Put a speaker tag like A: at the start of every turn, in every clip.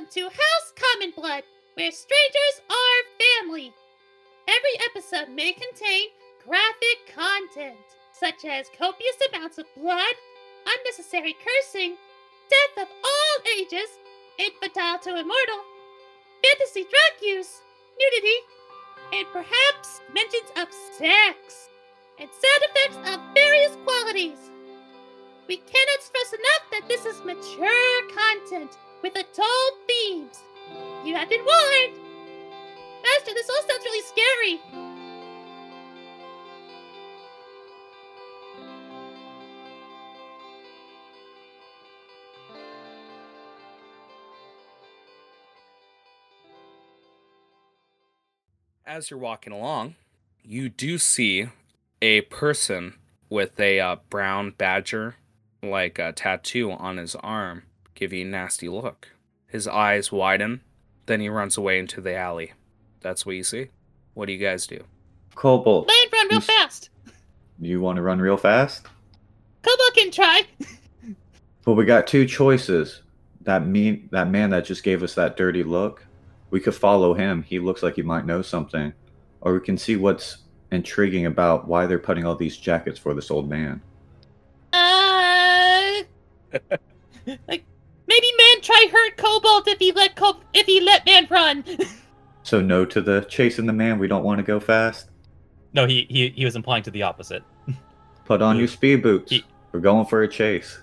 A: Welcome to House Common Blood, where strangers are family. Every episode may contain graphic content, such as copious amounts of blood, unnecessary cursing, death of all ages, infantile to immortal, fantasy drug use, nudity, and perhaps mentions of sex, and sound effects of various qualities. We cannot stress enough that this is mature content with adult themes. You have been warned! Master, this all sounds really scary.
B: As you're walking along, you do see a person with a uh, brown badger like a tattoo on his arm give you a nasty look. His eyes widen, then he runs away into the alley. That's what you see. What do you guys do?
C: Cobalt,
A: Land run real
C: You s-
A: fast.
C: you want to run real fast?
A: Cobalt can try.
C: But we got two choices. That mean that man that just gave us that dirty look. We could follow him. He looks like he might know something. Or we can see what's intriguing about why they're putting all these jackets for this old man.
A: Uh, like man try hurt Cobalt if he let Cob- if he let man run.
C: So no to the chasing the man. We don't want to go fast.
D: No, he, he he was implying to the opposite.
C: Put on your speed boots.
D: He-
C: We're going for a chase.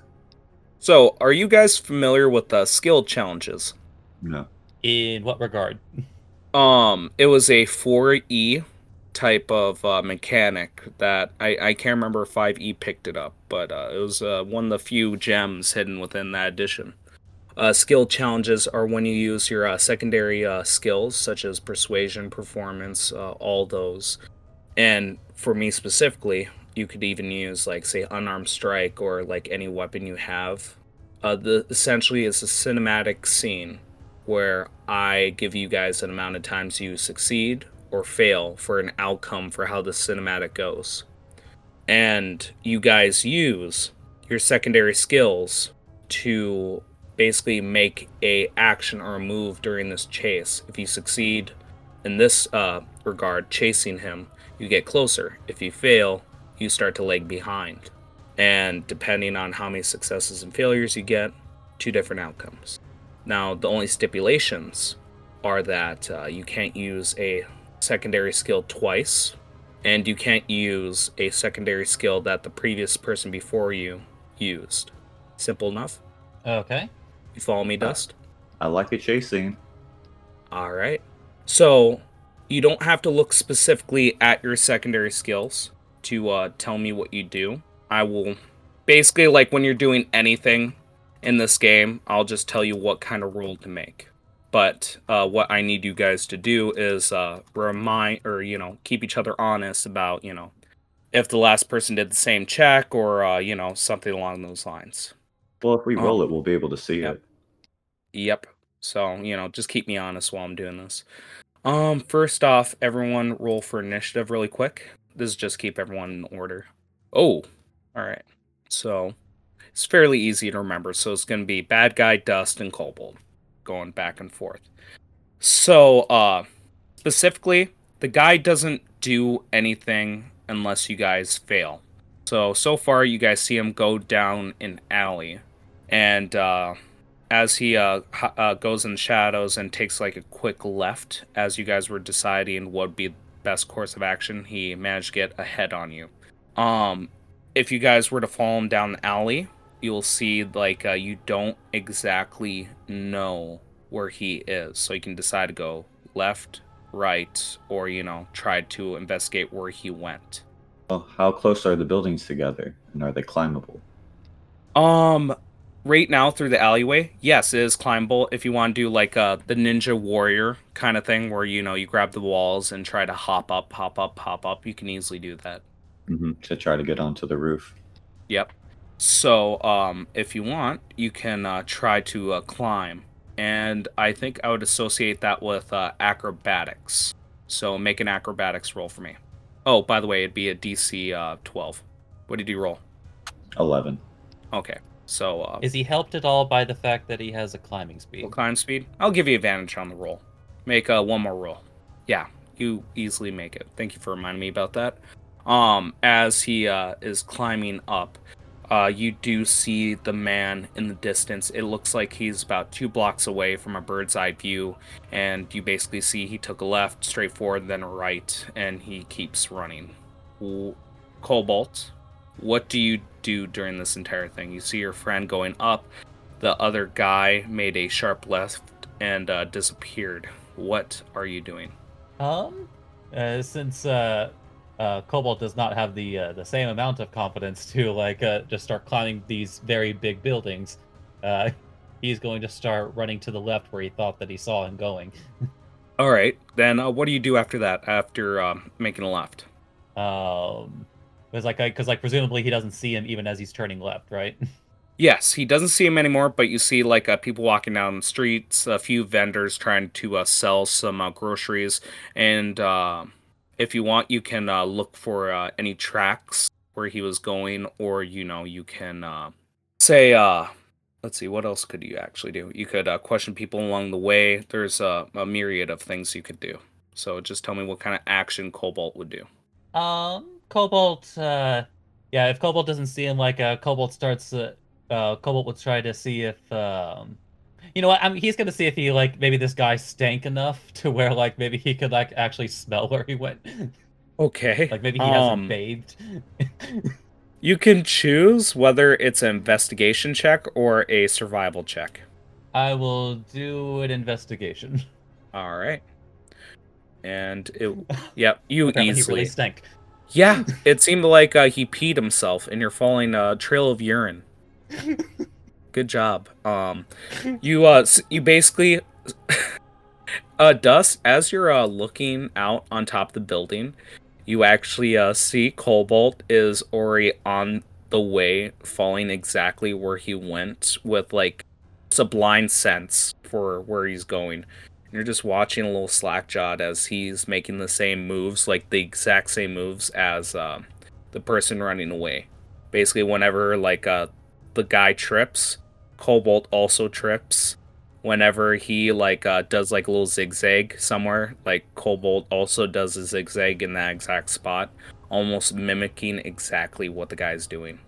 B: So, are you guys familiar with the skill challenges?
C: No.
D: In what regard?
B: Um, it was a 4E type of uh, mechanic that I, I can't remember if 5E picked it up, but uh, it was uh, one of the few gems hidden within that edition. Uh, skill challenges are when you use your uh, secondary uh, skills, such as persuasion, performance, uh, all those. And for me specifically, you could even use, like, say, unarmed strike or like any weapon you have. Uh, the essentially, it's a cinematic scene where I give you guys an amount of times you succeed or fail for an outcome for how the cinematic goes. And you guys use your secondary skills to basically make a action or a move during this chase. If you succeed in this uh, regard, chasing him, you get closer. If you fail, you start to lag behind. And depending on how many successes and failures you get, two different outcomes. Now, the only stipulations are that uh, you can't use a secondary skill twice, and you can't use a secondary skill that the previous person before you used. Simple enough?
D: Okay.
B: You follow me, Dust?
C: I like the chase scene.
B: All right. So, you don't have to look specifically at your secondary skills to uh, tell me what you do. I will basically, like when you're doing anything in this game, I'll just tell you what kind of roll to make. But uh, what I need you guys to do is uh, remind or, you know, keep each other honest about, you know, if the last person did the same check or, uh, you know, something along those lines.
C: Well, if we
B: Oh.
C: roll it, we'll be able to see
B: Yep.
C: it.
B: Yep. So, you know, just keep me honest while I'm doing this. Um, first off, everyone roll for initiative really quick. This is just keep everyone in order. Oh, all right. So, it's fairly easy to remember. So, it's going to be bad guy, dust, and kobold going back and forth. So, uh, specifically, the guy doesn't do anything unless you guys fail. So, so far, you guys see him go down an alley. And, uh, as he uh, uh, goes in the shadows and takes like a quick left as you guys were deciding what would be the best course of action, he managed to get ahead on you. Um, if you guys were to follow him down the alley, you'll see like uh, you don't exactly know where he is, so you can decide to go left, right, or you know try to investigate where he went.
C: Well, how close are the buildings together, and are they climbable?
B: Um, right now through the alleyway, yes, it is climbable. If you want to do like uh the Ninja Warrior kind of thing, where you know you grab the walls and try to hop up, hop up, hop up, you can easily do that.
C: hmm To try to get onto the roof.
B: Yep. So, um, if you want, you can uh, try to uh, climb, and I think I would associate that with uh, acrobatics. So make an acrobatics roll for me. Oh, by the way, it'd be a DC uh, 12. What did you roll?
C: Eleven.
B: Okay. So, uh,
D: Is he helped at all by the fact that he has a climbing speed?
B: Full climb speed. I'll give you advantage on the roll. Make uh, one more roll. Yeah, you easily make it. Thank you for reminding me about that. Um, as he uh, is climbing up, uh, you do see the man in the distance. It looks like he's about two blocks away from a bird's eye view, and you basically see he took a left, straight forward, then a right, and he keeps running. Cobalt, what do you do during this entire thing? You see your friend going up, the other guy made a sharp left and uh, disappeared. What are you doing?
D: Um, uh, since uh, uh, Cobalt does not have the uh, the same amount of confidence to like uh, just start climbing these very big buildings, uh, he's going to start running to the left where he thought that he saw him going.
B: All right, then uh, what do you do after that? After um, making a left?
D: Um, because like because like presumably he doesn't see him even as he's turning left, right?
B: Yes, he doesn't see him anymore, but you see like uh, people walking down the streets, a few vendors trying to uh, sell some uh, groceries, and uh, if you want, you can uh, look for uh, any tracks where he was going, or you know, you can uh, say, uh, let's see, what else could you actually do? You could uh, question people along the way. There's uh, a myriad of things you could do. So just tell me what kind of action Cobalt would do.
D: Um, Cobalt. Uh, yeah, if Cobalt doesn't see him, like uh, Cobalt starts. Uh, uh, Cobalt would try to see if um, you know what? I mean, he's gonna see if he like maybe this guy stank enough to where like maybe he could like actually smell where he went.
B: Okay.
D: like maybe he
B: um,
D: hasn't bathed.
B: You can choose whether it's an investigation check or a survival check.
D: I will do an investigation.
B: All right. And it, yep, you
D: Apparently he
B: easily.
D: really stank.
B: Yeah, it seemed like uh, he peed himself, and you're following a trail of urine. Good job. Um, you uh, you basically, uh, Dust, as you're uh looking out on top of the building, you actually uh see Cobalt is already on the way, falling exactly where he went with like sublime sense for where he's going. You're just watching a little slackjawed as he's making the same moves, like the exact same moves as uh, the person running away. Basically, whenever like uh, the guy trips, Cobalt also trips. Whenever he like uh, does like a little zigzag somewhere, like Cobalt also does a zigzag in that exact spot, almost mimicking exactly what the guy's doing.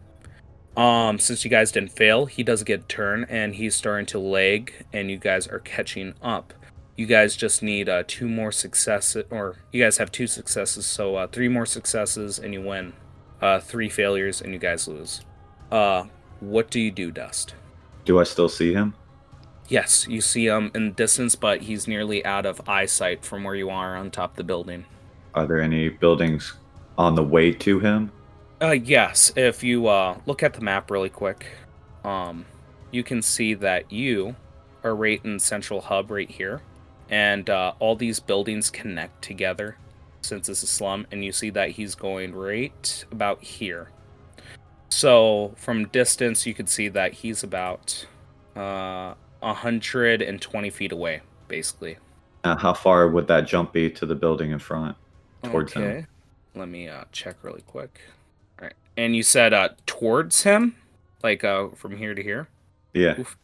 B: Um, since you guys didn't fail, he does get a turn and he's starting to lag, and you guys are catching up. You guys just need uh, two more successes, or you guys have two successes, so uh, three more successes and you win. Uh, three failures and you guys lose. Uh, what do you do, Dust?
C: Do I still see him?
B: Yes, you see him in the distance, but he's nearly out of eyesight from where you are on top of the building.
C: Are there any buildings on the way to him?
B: Uh, yes. If you uh look at the map really quick, um, you can see that you are right in Central Hub right here, and uh, all these buildings connect together since it's a slum, and you see that he's going right about here. So from distance, you could see that he's about uh 120 feet away, basically.
C: Uh, how far would that jump be to the building in front? Towards him.
B: Let me uh check really quick. All right. And you said uh towards him, like uh from here to here.
C: Yeah.
B: Oof.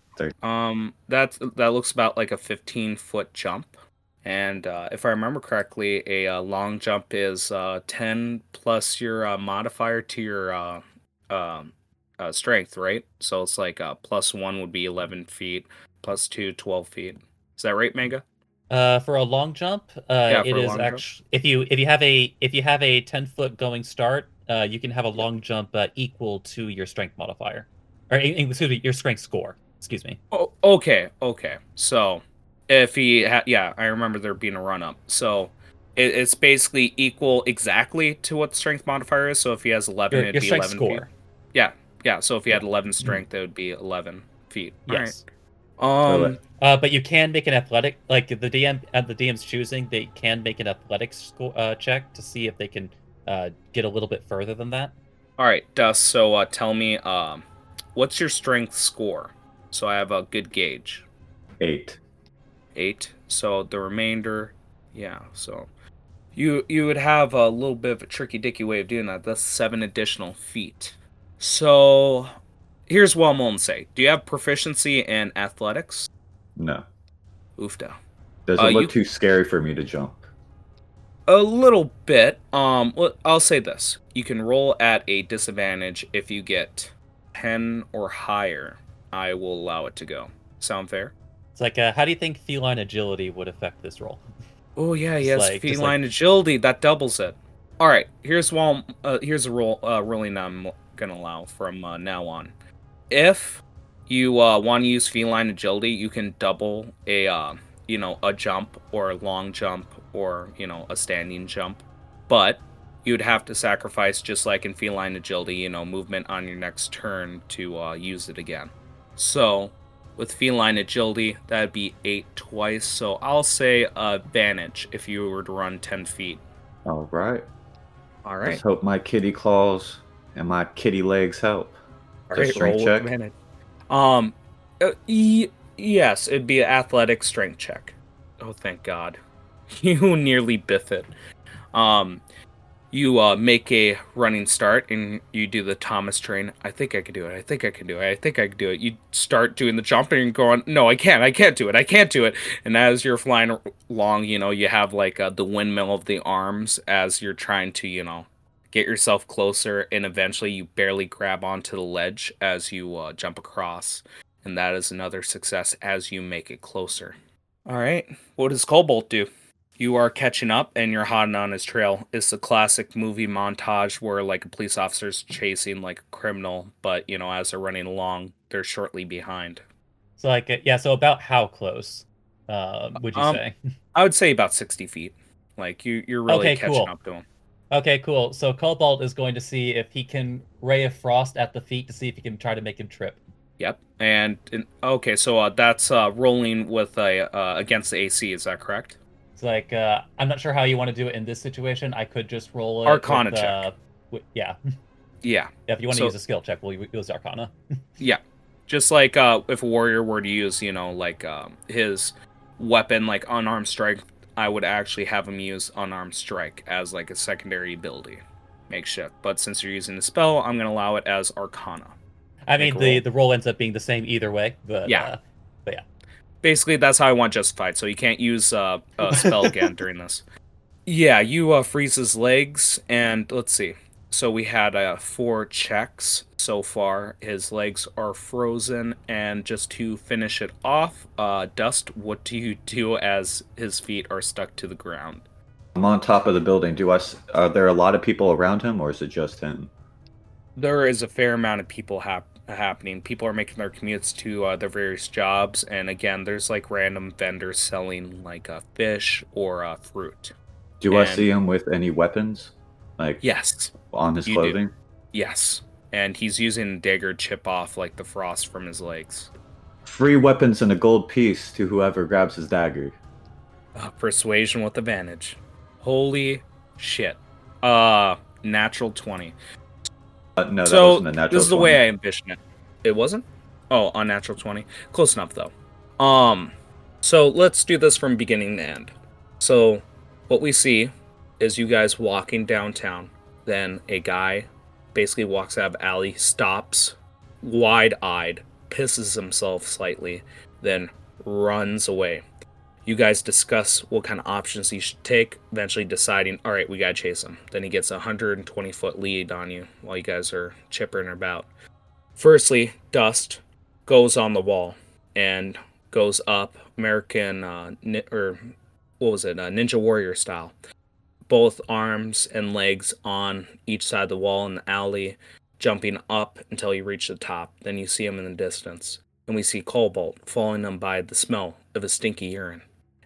B: Um, that's that looks about like a 15 foot jump, and uh, if I remember correctly, a uh, long jump is uh 10 plus your uh, modifier to your uh, um uh, strength, right? So it's like uh, plus one would be 11 feet, plus two 12 feet. Is that right, Mega?
D: Uh, for a long jump, uh,
B: Yeah,
D: it
B: for a
D: is
B: long jump.
D: actually if you if you have a if you have a ten foot going start, uh, you can have a long jump uh, equal to your strength modifier, or excuse me, your strength score. Excuse me.
B: Oh, okay, okay. So if he, ha- yeah, I remember there being a run up. So it, it's basically equal exactly to what the strength modifier is. So if he has 11,
D: Your,
B: it'd
D: your
B: be 11
D: score.
B: feet. Yeah, yeah. so if he had 11 strength, it would be 11 feet.
D: Yes.
B: All right. Um,
D: Uh, but you can make an athletic, like the DM at the DM's choosing, they can make an athletics score uh, check to see if they can uh, get a little bit further than that.
B: all right, Dust. So uh, tell me, um, what's your strength score? So I have a good gauge.
C: Eight.
B: eight. So the remainder, yeah. So you you would have a little bit of a tricky dicky way of doing that. That's seven additional feet. So Here's what I'm going to say. Do you have proficiency in athletics?
C: No.
B: Oofda.
C: Does
B: Uh,
C: it look
B: you-
C: too scary for me to jump?
B: A little bit. Um, well, I'll say this: you can roll at a disadvantage if you get ten or higher. I will allow it to go. Sound fair?
D: It's like, uh, how do you think feline agility would affect this roll?
B: Oh yeah, yes,
D: like-
B: feline agility that doubles it. All right, here's one. Uh, here's a roll. Uh, ruling I'm gonna allow from uh, now on. If you uh, want to use feline agility, you can double a uh, you know a jump or a long jump or you know a standing jump, but you'd have to sacrifice just like in feline agility, you know, movement on your next turn to uh, use it again. So with feline agility, that'd be eight twice. So I'll say advantage if you were to run ten feet.
C: All right.
B: All
C: Let's hope my kitty claws and my kitty legs help.
B: All right,
C: strength
B: roll
C: check?
B: advantage. Um, uh, y- yes, it'd be an athletic strength check. Oh, thank God. You nearly biff it. Um, you uh, make a running start and you do the Thomas train. I think I can do it. I think I can do it. I think I can do it. You start doing the jumping and going, no, I can't. I can't do it. I can't do it. And as you're flying along, you know, you have like uh, the windmill of the arms as you're trying to, you know, get yourself closer, and eventually you barely grab onto the ledge as you uh, jump across. And that is another success as you make it closer. All right. What does Cobalt do? You are catching up and you're hot on his trail. It's the classic movie montage where like a police officer's chasing like a criminal, but you know, as they're running along, they're shortly behind.
D: So like, uh, yeah. So about how close um, would you
B: Um,
D: say?
B: I would say about sixty feet. Like you you're really
D: Okay,
B: catching
D: cool.
B: up to him.
D: Okay, cool. So Cobalt is going to see if he can ray of frost at the feet to see if he can try to make him trip.
B: Yep. And, and okay, so uh, that's uh, rolling with a uh, against the AC. Is that correct?
D: Like uh, I'm not sure how you want to do it in this situation. I could just roll it.
B: Arcana
D: with,
B: check.
D: uh, yeah.
B: Yeah.
D: if you want to
B: So-
D: use a skill check, we'll use Arcana.
B: Yeah. Just like uh, if a warrior were to use, you know, like um, his weapon, like unarmed strike, I would actually have him use unarmed strike as like a secondary ability. Makeshift. But since you're using the spell, I'm going to allow it as Arcana.
D: I mean, the
B: roll.
D: the roll ends up being the same either way. But
B: Yeah.
D: uh,
B: Basically, that's how I want justified. So you can't use uh, a spell again during this. Yeah, you uh, freeze his legs, and let's see. So we had uh, four checks so far. His legs are frozen, and just to finish it off, uh, Dust, what do you do as his feet are stuck to the ground?
C: I'm on top of the building. Do I? s- Are there a lot of people around him, or is it just him?
B: There is a fair amount of people hap- happening. People are making their commutes to uh, their various jobs, and again, there's like random vendors selling like uh, fish or uh, fruit.
C: Do I see him with any weapons, like
B: Yes,
C: on his
B: you do.
C: clothing?
B: yes, and he's using a dagger chip off like the frost from his legs.
C: Free weapons and a gold piece to whoever grabs his dagger.
B: Uh, persuasion with advantage. Holy shit! Uh, natural twenty.
C: Uh, no, that
B: so
C: wasn't a natural.
B: this is the
C: 20.
B: way I envision it. It wasn't. Oh, unnatural twenty. Close enough though. Um, so let's do this from beginning to end. So, what we see is you guys walking downtown. Then a guy basically walks out of alley, stops, wide-eyed, pisses himself slightly, then runs away. You guys discuss what kind of options he should take, eventually deciding, all right, we gotta chase him. Then he gets a 120 foot lead on you while you guys are chippering about. Firstly, Dust goes on the wall and goes up American, uh, ni- or what was it, uh, Ninja Warrior style. Both arms and legs on each side of the wall in the alley, jumping up until you reach the top. Then you see him in the distance. And we see Cobalt following him by the smell of a stinky urine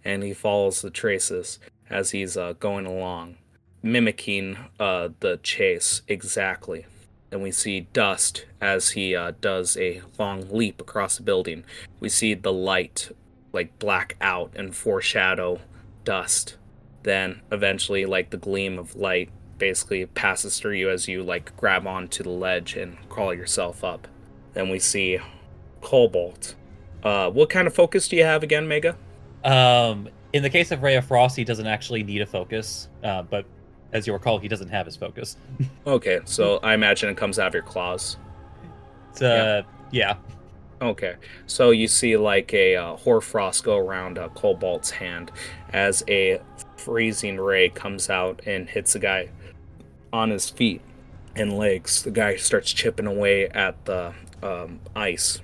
B: and he follows the traces as he's uh, going along, mimicking uh, the chase exactly. And we see Dust as he uh, does a long leap across the building. We see the light like black out and foreshadow Dust. Then eventually, like the gleam of light basically passes through you as you like grab onto the ledge and crawl yourself up. Then we see Cobalt. Uh, what kind of focus do you have again, Mega?
D: Um, in the case of Ray of Frost, he doesn't actually need a focus, uh, but as you recall, he doesn't have his focus.
B: Okay, so I imagine it comes out of your claws.
D: uh, yeah.
B: Okay, so you see like a uh, hoarfrost go around uh, Cobalt's hand as a freezing ray comes out and hits the guy on his feet and legs. The guy starts chipping away at the um, ice,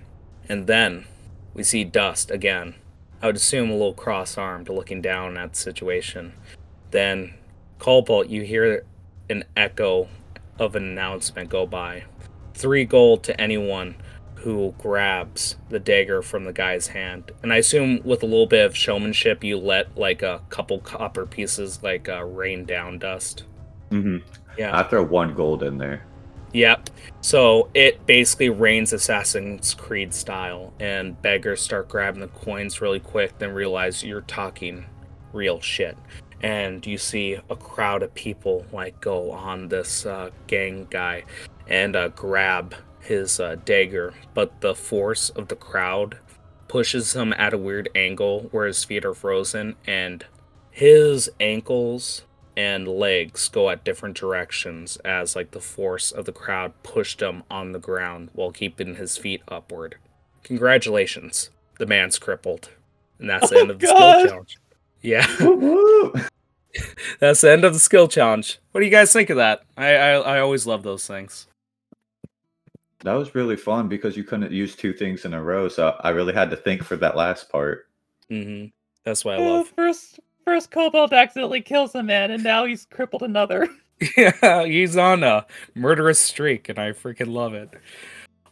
B: and then we see Dust again. I would assume a little cross-armed, looking down at the situation. Then Cobalt, you hear an echo of an announcement go by. Three gold to anyone who grabs the dagger from the guy's hand. And I assume with a little bit of showmanship, you let like a couple copper pieces like uh, rain down dust.
C: hmm
B: Yeah.
C: I throw one gold in there.
B: Yep. So it basically rains Assassin's Creed style, and beggars start grabbing the coins really quick, then realize you're talking real shit. And you see a crowd of people like go on this uh, gang guy and uh, grab his uh, dagger, but the force of the crowd pushes him at a weird angle where his feet are frozen, and his ankles and legs go at different directions as like the force of the crowd pushed him on the ground while keeping his feet upward. Congratulations, the man's crippled, and that's the
D: Oh,
B: end of the
D: God.
B: skill challenge. Yeah,
C: Whoop, whoop.
B: that's the end of the skill challenge. What do you guys think of that? I I, I always love those things.
C: That was really fun because you couldn't use two things in a row, so I really had to think for that last part.
B: hmm That's why I
D: Oh,
B: love.
D: first, first Cobalt accidentally kills a man, and now he's crippled another.
B: yeah, he's on a murderous streak, and I freaking love it.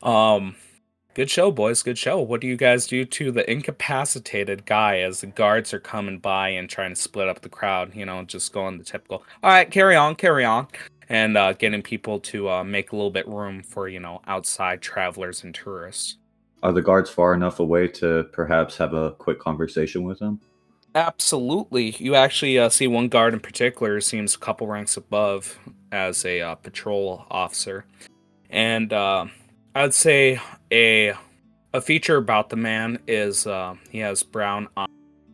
B: Um, good show, boys. Good show. What do you guys do to the incapacitated guy as the guards are coming by and trying to split up the crowd? You know, just going the typical. All right, carry on, carry on, and uh, getting people to uh, make a little bit room for you know outside travelers and tourists.
C: Are the guards far enough away to perhaps have a quick conversation with them?
B: Absolutely. You actually uh, see one guard in particular seems a couple ranks above as a uh, patrol officer. And uh, I'd say a a feature about the man is uh, he has brown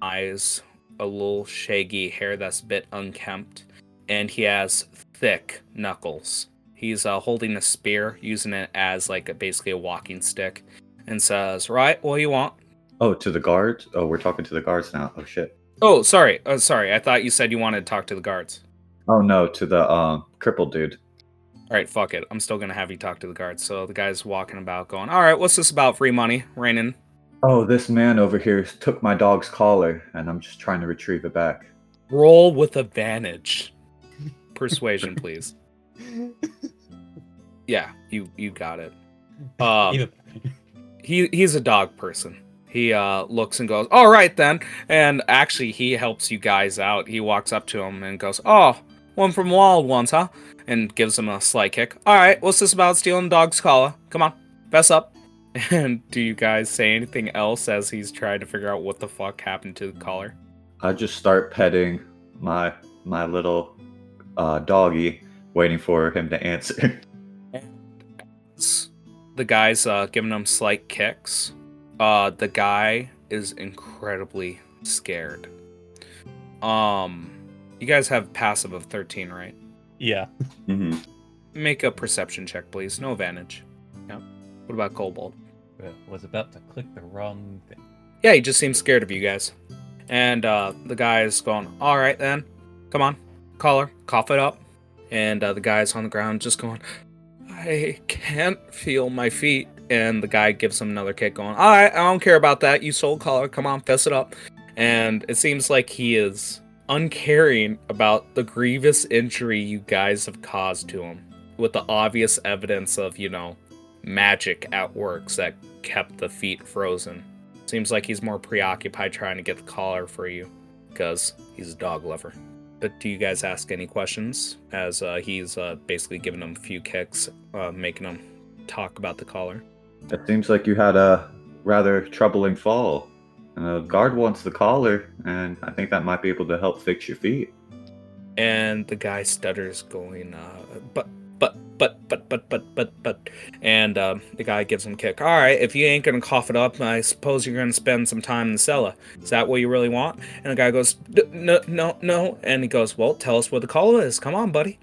B: eyes, a little shaggy hair that's a bit unkempt, and he has thick knuckles. He's uh, holding a spear, using it as like a, basically a walking stick, and says, "Right, what do you want?"
C: Oh, to the guards? Oh, we're talking to the guards now. Oh shit.
B: Oh, sorry. Uh, sorry. I thought you said you wanted to talk to the guards.
C: Oh no, to the um crippled dude.
B: All right, fuck it. I'm still gonna have you talk to the guards. So the guy's walking about, going, "All right, what's this about? Free money, raining."
C: Oh, this man over here took my dog's collar, and I'm just trying to retrieve it back.
B: Roll with advantage. Persuasion, please. Yeah, you you got it.
D: Even-
B: he he's a dog person. He uh looks and goes, "All right then." And actually, he helps you guys out. He walks up to him and goes, "Oh, one from Wild Ones, huh?" And gives him a slight kick. All right, what's this about stealing dog's collar? Come on, fess up. And do you guys say anything else as he's trying to figure out what the fuck happened to the collar?
C: I just start petting my my little uh, doggy, waiting for him to answer.
B: The guy's uh, giving him slight kicks. Uh, the guy is incredibly scared. Um, you guys have passive of 13, right?
D: yeah.
C: Mm-hmm.
B: Make a perception check, please. No advantage. Yeah. What about Kobold?
D: Was about to click the wrong thing.
B: Yeah, he just seems scared of you guys. And uh, the guy is going, All right, then. Come on. Collar. Cough it up. And uh, the guy's on the ground just going, I can't feel my feet. And the guy gives him another kick, going, All right, I don't care about that. You sold collar. Come on, fess it up. And it seems like he is uncaring about the grievous injury you guys have caused to him, with the obvious evidence of, you know, magic at works that kept the feet frozen. Seems like he's more preoccupied trying to get the collar for you because he's a dog lover. But do you guys ask any questions as uh, he's uh, basically giving them a few kicks, uh, making them talk about the collar?
C: It seems like you had a rather troubling fall. And the guard wants the collar, and I think that might be able to help fix your feet.
B: And the guy stutters, going, uh, "But, but, but, but, but, but, but, but," and um, the guy gives him a kick. All right, if you ain't gonna cough it up, I suppose you're gonna spend some time in the cellar. Is that what you really want? And the guy goes, "No, no, no," and he goes, "Well, tell us what the collar is. Come on, buddy."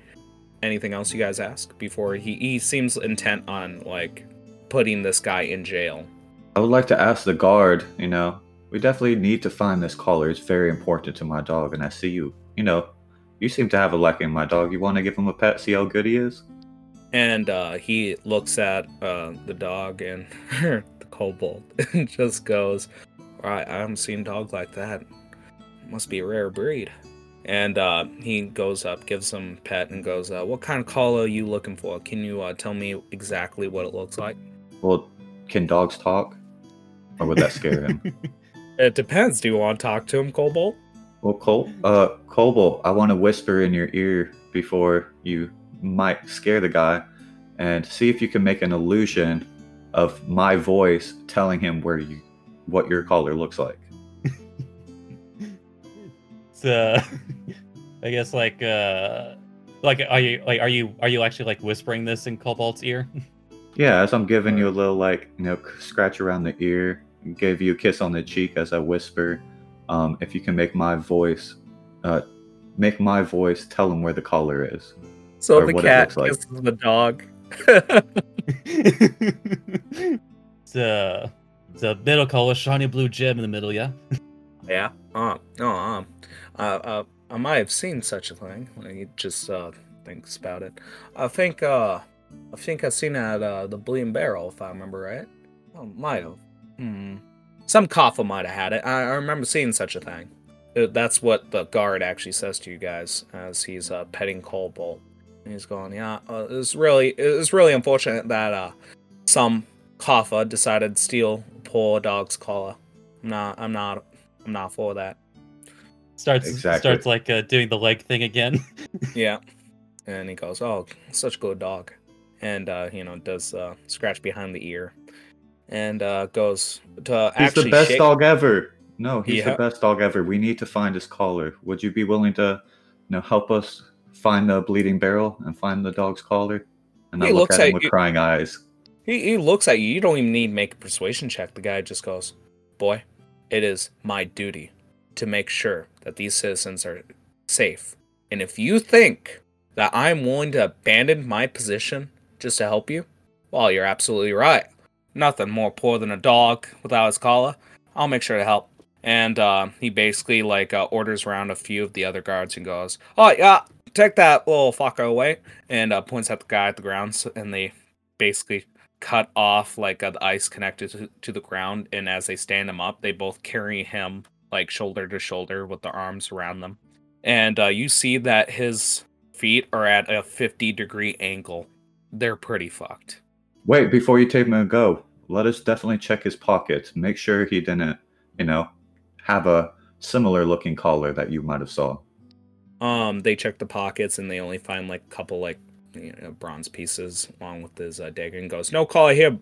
B: Anything else you guys ask before he he seems intent on like putting this guy in jail.
C: I would like to ask the guard, you know, we definitely need to find this collar. It's very important to my dog, and I see you. You know, you seem to have a liking my dog. You want to give him a pet, see how good he is?
B: And uh, he looks at uh, the dog and the kobold and just goes, I, I haven't seen a dog like that. Must be a rare breed. And uh, he goes up, gives him a pet, and goes, uh, What kind of collar are you looking for? Can you uh, tell me exactly what it looks like?
C: Well, can dogs talk? Or would that scare him?
B: It depends. Do you want to talk to him, Cobalt?
C: well, Col- uh, Cobalt, I want to whisper in your ear before you might scare the guy and see if you can make an illusion of my voice telling him where you what your collar looks like.
D: So, I guess like uh, like are you like are you are you actually like whispering this in Cobalt's ear?
C: Yeah, as I'm giving you a little like you know scratch around the ear, give you a kiss on the cheek as I whisper. Um, if you can make my voice, uh, make my voice tell him where the collar is.
B: So the cat
C: looks like.
B: kisses the dog.
D: it's a it's a middle color, shiny blue gem in the middle, yeah.
B: yeah. Uh, no, um, uh, uh, I might have seen such a thing. When he just uh, thinks about it. I think, uh, I think I've seen it at uh, the Bleeding Barrel, if I remember right. Oh, might have. Hmm. Some coffer might have had it. I, I remember seeing such a thing. Uh, That's what the guard actually says to you guys as he's uh, petting Cobalt. And he's going, yeah, uh, it's really, it's really unfortunate that uh, some coffer decided to steal poor dog's collar. I'm not, I'm not, I'm not for that.
D: Starts
C: Exactly.
D: starts like uh, doing the leg thing again.
B: Yeah. And he goes, "Oh, such a good dog," and uh, you know does uh, scratch behind the ear, and uh, goes to
C: He's the best
B: shake-
C: dog ever. No, he's
B: Yeah.
C: the best dog ever. We need to find his collar. Would you be willing to, you know, help us find the bleeding barrel and find the dog's collar? And I
B: He
C: look
B: looks
C: at him with
B: you-
C: crying eyes.
B: He, he looks at you. You don't even need to make a persuasion check. The guy just goes, "Boy, it is my duty to make sure that these citizens are safe. And if you think that I'm willing to abandon my position just to help you, well, you're absolutely right. Nothing more poor than a dog without his collar. I'll make sure to help." And uh, he basically like uh, orders around a few of the other guards and goes, "Oh yeah, take that little fucker away," and uh, points at the guy at the ground, and they basically cut off like uh, the ice connected to, to the ground and as they stand him up they both carry him like shoulder to shoulder with their arms around them and uh, you see that his feet are at a 50 degree angle they're pretty fucked
C: Wait, before you take him and go, let us definitely check his pockets. Make sure he didn't, you know, have a similar looking collar that you might have saw.
B: um they check the pockets and they only find like a couple like you know, bronze pieces along with his uh, dagger and goes no collar here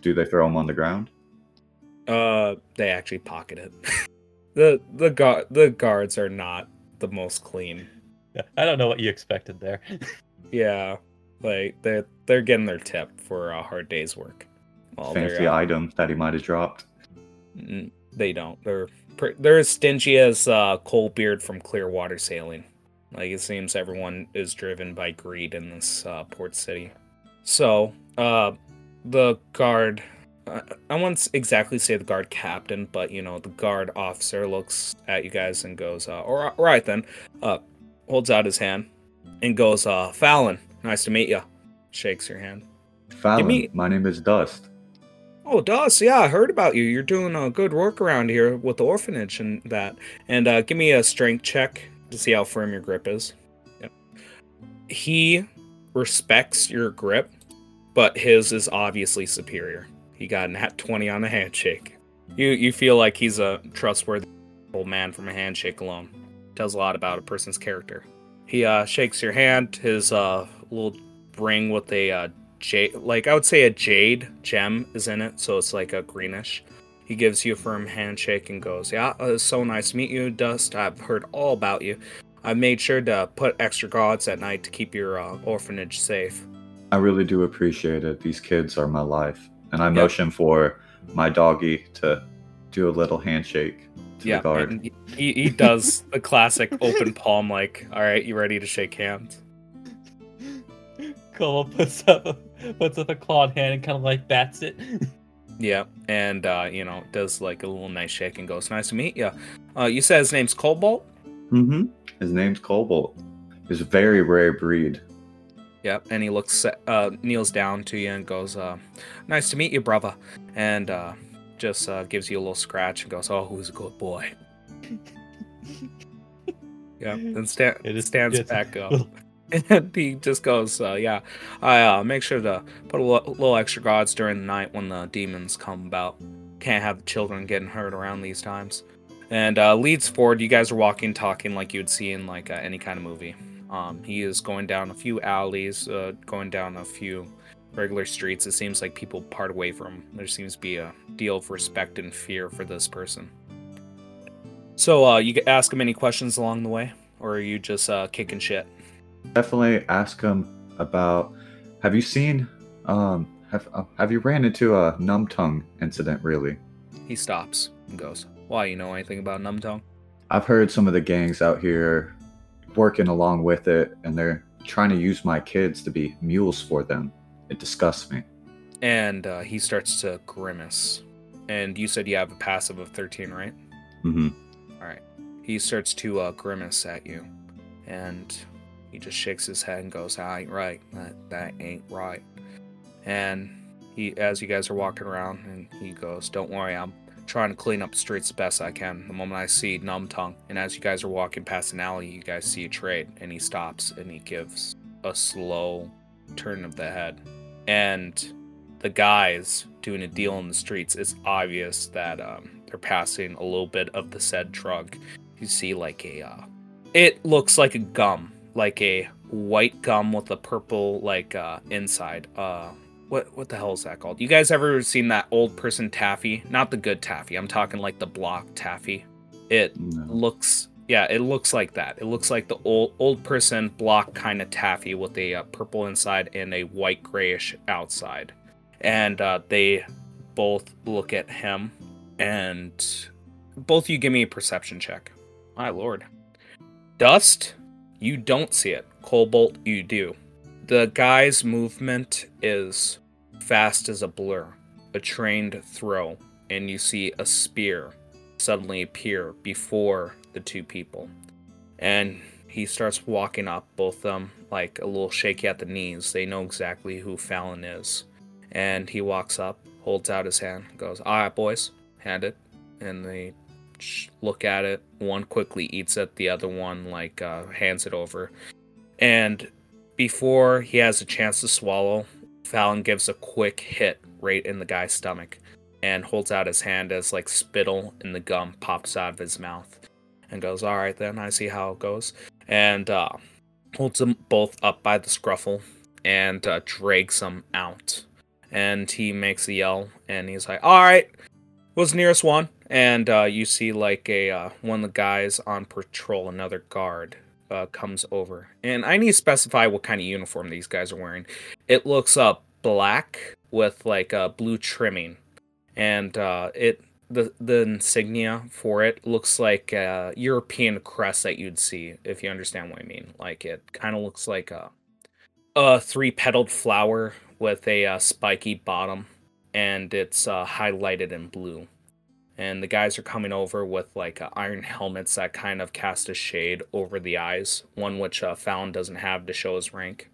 C: Do they throw him on the ground?
B: uh they actually pocket it the the guard the guards are not the most clean
D: I don't know what you expected there.
B: Yeah, like they're they're getting their tip for a hard day's work. Well,
C: Fancy
B: uh,
C: item that he might have dropped.
B: they don't. They're they're as stingy as uh, Coldbeard from Clearwater Sailing. Like it seems everyone is driven by greed in this uh, port city. So, uh, the guard. I I won't exactly say the guard captain, but you know the guard officer looks at you guys and goes, uh, "All right, all right then." Uh, holds out his hand and goes, uh, "Fallon, nice to meet you." Shakes your hand.
C: Fallon,
B: me-
C: my name is Dust.
B: Oh, Dust, yeah, I heard about you. You're doing uh, good work around here with the orphanage and that. And uh, give me a strength check to see how firm your grip is. Yep. He respects your grip, but his is obviously superior. He got a nat 20 on the handshake. You you feel like he's a trustworthy old man from a handshake alone. Tells a lot about a person's character. He uh, shakes your hand. His uh, little bring with a uh, jade, like I would say a jade gem is in it, so it's like a greenish. He gives you a firm handshake and goes, "Yeah, uh, it's so nice to meet you, Dust. I've heard all about you. I've made sure to put extra guards at night to keep your uh, orphanage safe."
C: I really do appreciate it. These kids are my life. And I motion for my doggy to do a little handshake to
B: yeah,
C: the guard.
B: and he, he does the classic open palm, like, "All right, you ready to shake hands?"
D: Cobalt puts up puts up a clawed hand and kind of like bats it.
B: Yeah, and uh, you know does like a little nice shake and goes, "Nice to meet you." Uh, you said his name's Cobalt.
C: Mm-hmm. His name's Cobalt. He's a very rare breed.
B: Yep, and he looks, uh, kneels down to you and goes, uh, "Nice to meet you, brother," and uh, just uh, gives you a little scratch and goes, "Oh, who's a good boy?" yeah, then sta-
D: It is-
B: stands back up, and he just goes, uh, "Yeah, I uh, make sure to put a little extra guards during the night when the demons come about. Can't have children getting hurt around these times." And uh, leads forward. You guys are walking, talking like you'd see in like uh, any kind of movie. Um, he is going down a few alleys, uh, going down a few regular streets. It seems like people part away from him. There seems to be a deal of respect and fear for this person. So, uh, you ask him any questions along the way, or are you just kicking shit?
C: Definitely ask him about. Have you seen? Um, have uh, Have you ran into a numb tongue incident? Really?
B: He stops and goes, "Why? You know anything about Numtongue?"
C: I've heard some of the gangs out here working along with it, and they're trying to use my kids to be mules for them. It disgusts me.
B: And uh, he starts to grimace. And you said you have a passive of 13, right?
C: Mm hmm
B: All right. He starts to uh, grimace at you, and he just shakes his head and goes, "I ain't right. That that ain't right." And he, as you guys are walking around, and he goes, "Don't worry, I'm trying to clean up the streets the best I can." The moment I see Numb Tongue, and as you guys are walking past an alley, you guys see a trade, and he stops and he gives a slow turn of the head, and the guys doing a deal in the streets. It's obvious that um, they're passing a little bit of the said drug. You see, like a, uh, it looks like a gum, like a white gum with a purple like uh, inside. Uh, what what the hell is that called? You guys ever seen that old person taffy? Not the good taffy. I'm talking like the block taffy. It
C: No.
B: looks yeah it looks like that it looks like the old old person block kind of taffy with a uh, purple inside and a white grayish outside and uh, they both look at him and both you give me a perception check my lord dust you don't see it cobalt you do the guy's movement is fast as a blur a trained throw and you see a spear suddenly appear before the two people. And he starts walking up, both of them like a little shaky at the knees. They know exactly who Fallon is. And he walks up, holds out his hand, goes, All right, boys, hand it. And they look at it. One quickly eats it, the other one, like, uh, hands it over. And before he has a chance to swallow, Fallon gives a quick hit right in the guy's stomach and holds out his hand as like spittle in the gum pops out of his mouth and goes all right then i see how it goes and uh holds them both up by the scruffle and uh, drags them out and he makes a yell and he's like all right the nearest one and uh, you see like a uh, one of the guys on patrol another guard uh, comes over. And i need to specify what kind of uniform these guys are wearing. It looks uh black with like a blue trimming. And uh, it the the insignia for it looks like a European crest that you'd see if you understand what I mean. Like it kind of looks like a a three petaled flower with a uh, spiky bottom, and it's uh, highlighted in blue. And the guys are coming over with like uh, iron helmets that kind of cast a shade over the eyes, one which uh, Fallon doesn't have to show his rank.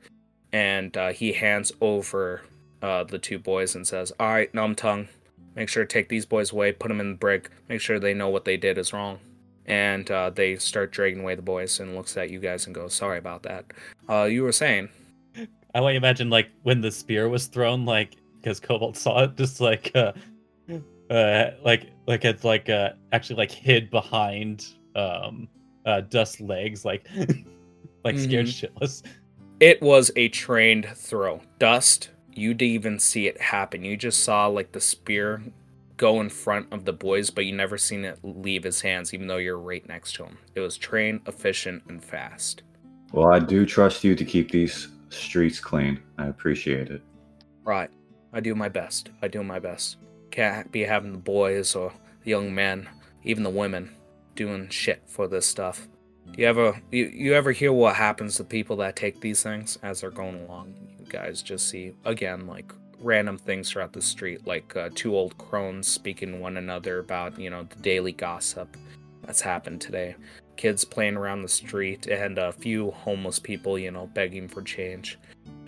B: And uh, he hands over uh, the two boys and says, "All right, numb tongue, make sure to take these boys away, put them in the brig, make sure they know what they did is wrong. And uh, they start dragging away the boys and looks at you guys and goes, "Sorry about that." You were saying,
D: I want you to imagine like when the spear was thrown, like because Cobalt saw it, just like uh, uh, like like it's like uh actually like hid behind um uh Dust's legs, like like scared shitless.
B: it was a trained throw. Dust, you didn't even see it happen. You just saw like the spear go in front of the boys, but you never seen it leave his hands, even though you're right next to him. It was trained, efficient, and fast.
C: Well, I do trust you to keep these streets clean. I appreciate it.
B: Right. I do my best. I do my best. Can't be having the boys or the young men, even the women, doing shit for this stuff. You ever you, you ever hear what happens to people that take these things as they're going along? You guys just see again like random things throughout the street, like uh, two old crones speaking to one another about you know the daily gossip that's happened today. Kids playing around the street and a few homeless people, you know, begging for change.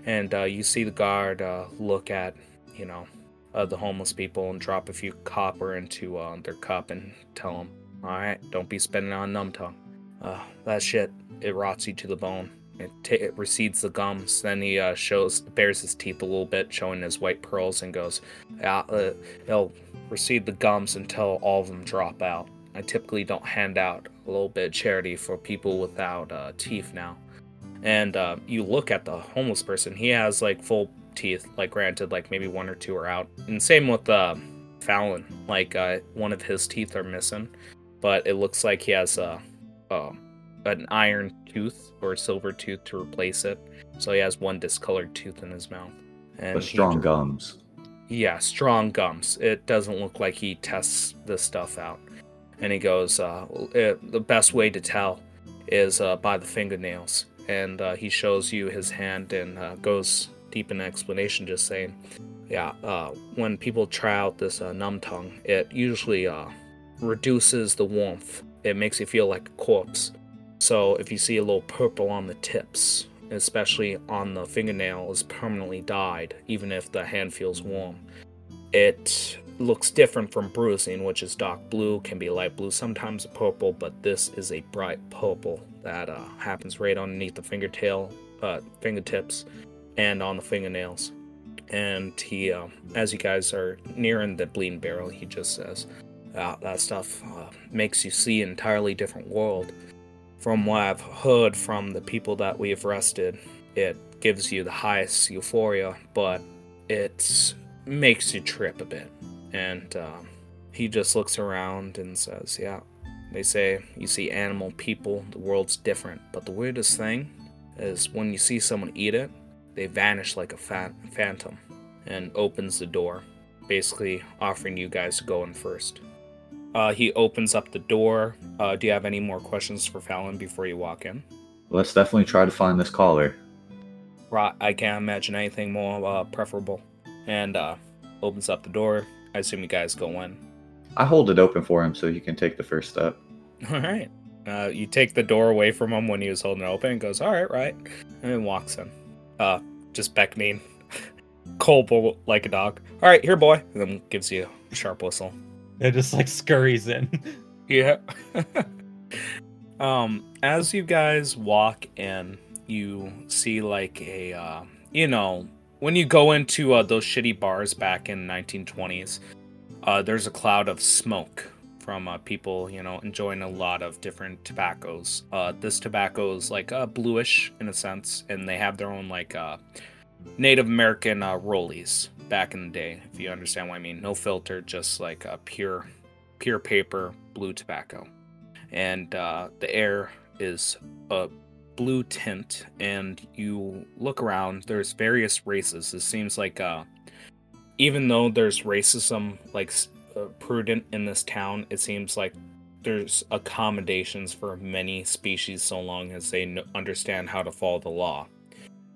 B: And uh, you see the guard uh, look at, you know, uh, the homeless people and drop a few copper into uh, their cup and tell them, "All right, don't be spending on numb tongue. Uh, that shit it rots you to the bone. It, t- it recedes the gums. Then he uh, shows bares his teeth a little bit, showing his white pearls, and goes, "Yeah, uh, it'll recede the gums until all of them drop out. I typically don't hand out a little bit of charity for people without uh, teeth now." And uh, you look at the homeless person; he has like full teeth. Like granted, like maybe one or two are out. And same with uh, Fallon. Like uh, one of his teeth are missing, but it looks like he has a. Uh, an iron tooth or a silver tooth to replace it. So he has one discolored tooth in his mouth. And
C: But strong
B: ju-
C: gums.
B: Yeah, strong gums. It doesn't look like he tests this stuff out. And he goes, uh, eh, the best way to tell is uh, by the fingernails. And uh, he shows you his hand and uh, goes deep in explanation, just saying, yeah, uh, when people try out this uh, numb tongue, it usually uh, reduces the warmth. It makes you feel like a corpse. So if you see a little purple on the tips, especially on the fingernail, is permanently dyed, even if the hand feels warm. It looks different from bruising, which is dark blue, can be light blue, sometimes purple, but this is a bright purple that uh, happens right underneath the fingertail, uh, fingertips, and on the fingernails. And he, uh, as you guys are nearing the bleeding barrel, he just says, uh, "That stuff uh, makes you see an entirely different world." From what I've heard from the people that we've arrested, it gives you the highest euphoria, but it makes you trip a bit. And um, he just looks around and says, Yeah, they say you see animal people, the world's different. But the weirdest thing is when you see someone eat it, they vanish like a fa- phantom and opens the door, basically offering you guys to go in first. Uh, he opens up the door. Uh, do you have any more questions for Fallon before you walk in?
C: Let's definitely try to find this caller.
B: Right, I can't imagine anything more uh, preferable. And uh, opens up the door. I assume you guys go in.
C: I hold it open for him so he can take the first step.
B: All right. Uh, you take the door away from him when he was holding it open and goes, All right, right. And then walks in. Uh, just beckoning. Cold like a dog. All right, here, boy. And then gives you a sharp whistle.
D: It just like scurries in.
B: Yeah. um, as you guys walk in, you see like a, uh, you know, when you go into uh, those shitty bars back in 1920s, uh, there's a cloud of smoke from uh, people, you know, enjoying a lot of different tobaccos. Uh, this tobacco is like uh, bluish in a sense, and they have their own like uh, Native American uh, rollies back in the day, if you understand what I mean. No filter, just like a pure, pure paper blue tobacco, and uh, the air is a blue tint. And you look around, there's various races. It seems like uh, even though there's racism like uh, prudent in this town, it seems like there's accommodations for many species so long as they understand how to follow the law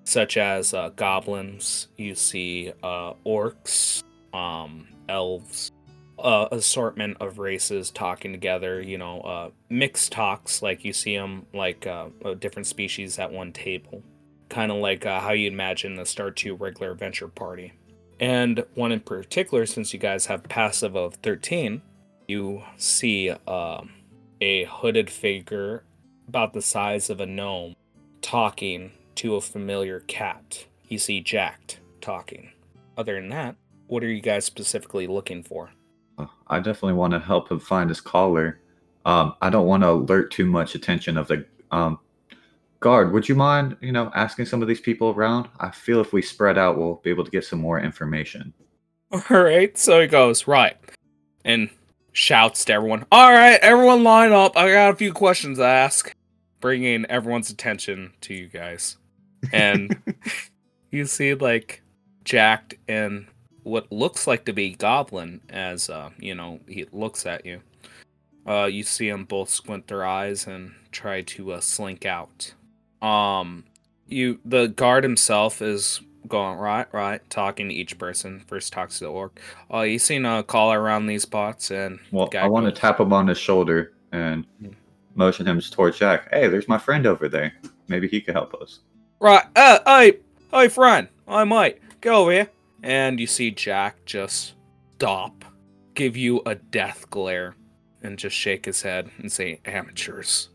B: such as uh, goblins. You see uh, orcs, um, elves, uh, assortment of races talking together. You know, uh, mixed talks like you see them like uh, uh, different species at one table, kind of like uh, how you imagine the Star Two regular adventure party. And one in particular, since you guys have passive of thirteen, you see uh, a hooded figure about the size of a gnome talking to a familiar cat. You see Jacked talking. Other than that, what are you guys specifically looking for?
C: Uh, I definitely want to help him find his collar. Um, I don't want to alert too much attention of the um, guard. Would you mind, you know, asking some of these people around? I feel if we spread out, we'll be able to get some more information.
B: All right, so he goes, right, and shouts to everyone, All right, everyone line up. I got a few questions to ask, bringing everyone's attention to you guys. And you see, like, Jacked and what looks like to be Goblin as, uh, you know, he looks at you. Uh, you see them both squint their eyes and try to uh, slink out. Um, you the guard himself is going right, right, talking to each person. First talks to the orc. Oh, you seen a collar around these pots and
C: Well, I want to tap him on his shoulder and motion him towards Jack. Hey, there's my friend over there. Maybe he could help us.
B: Right, uh, hey, hey, friend, I might go over here. And you see Jack just stop, give you a death glare, and just shake his head and say, "Amateurs."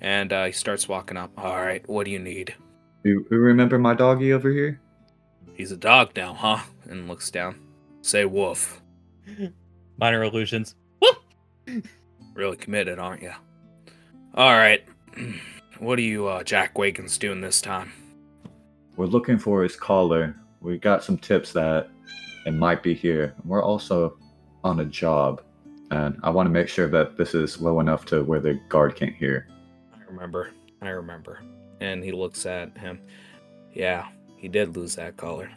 B: And uh, he starts walking up. All right, what do you need?
C: You, you remember my doggy over here?
B: He's a dog now, huh? And looks down. Say woof.
D: Minor illusions.
B: Really committed, aren't you? All right. What are you, uh, Jack Wakens, doing this time?
C: We're looking for his collar. We got some tips that it might be here. We're also on a job, and I want to make sure that this is low enough to where the guard can't hear.
B: Remember. I remember. And he looks at him. Yeah, he did lose that collar.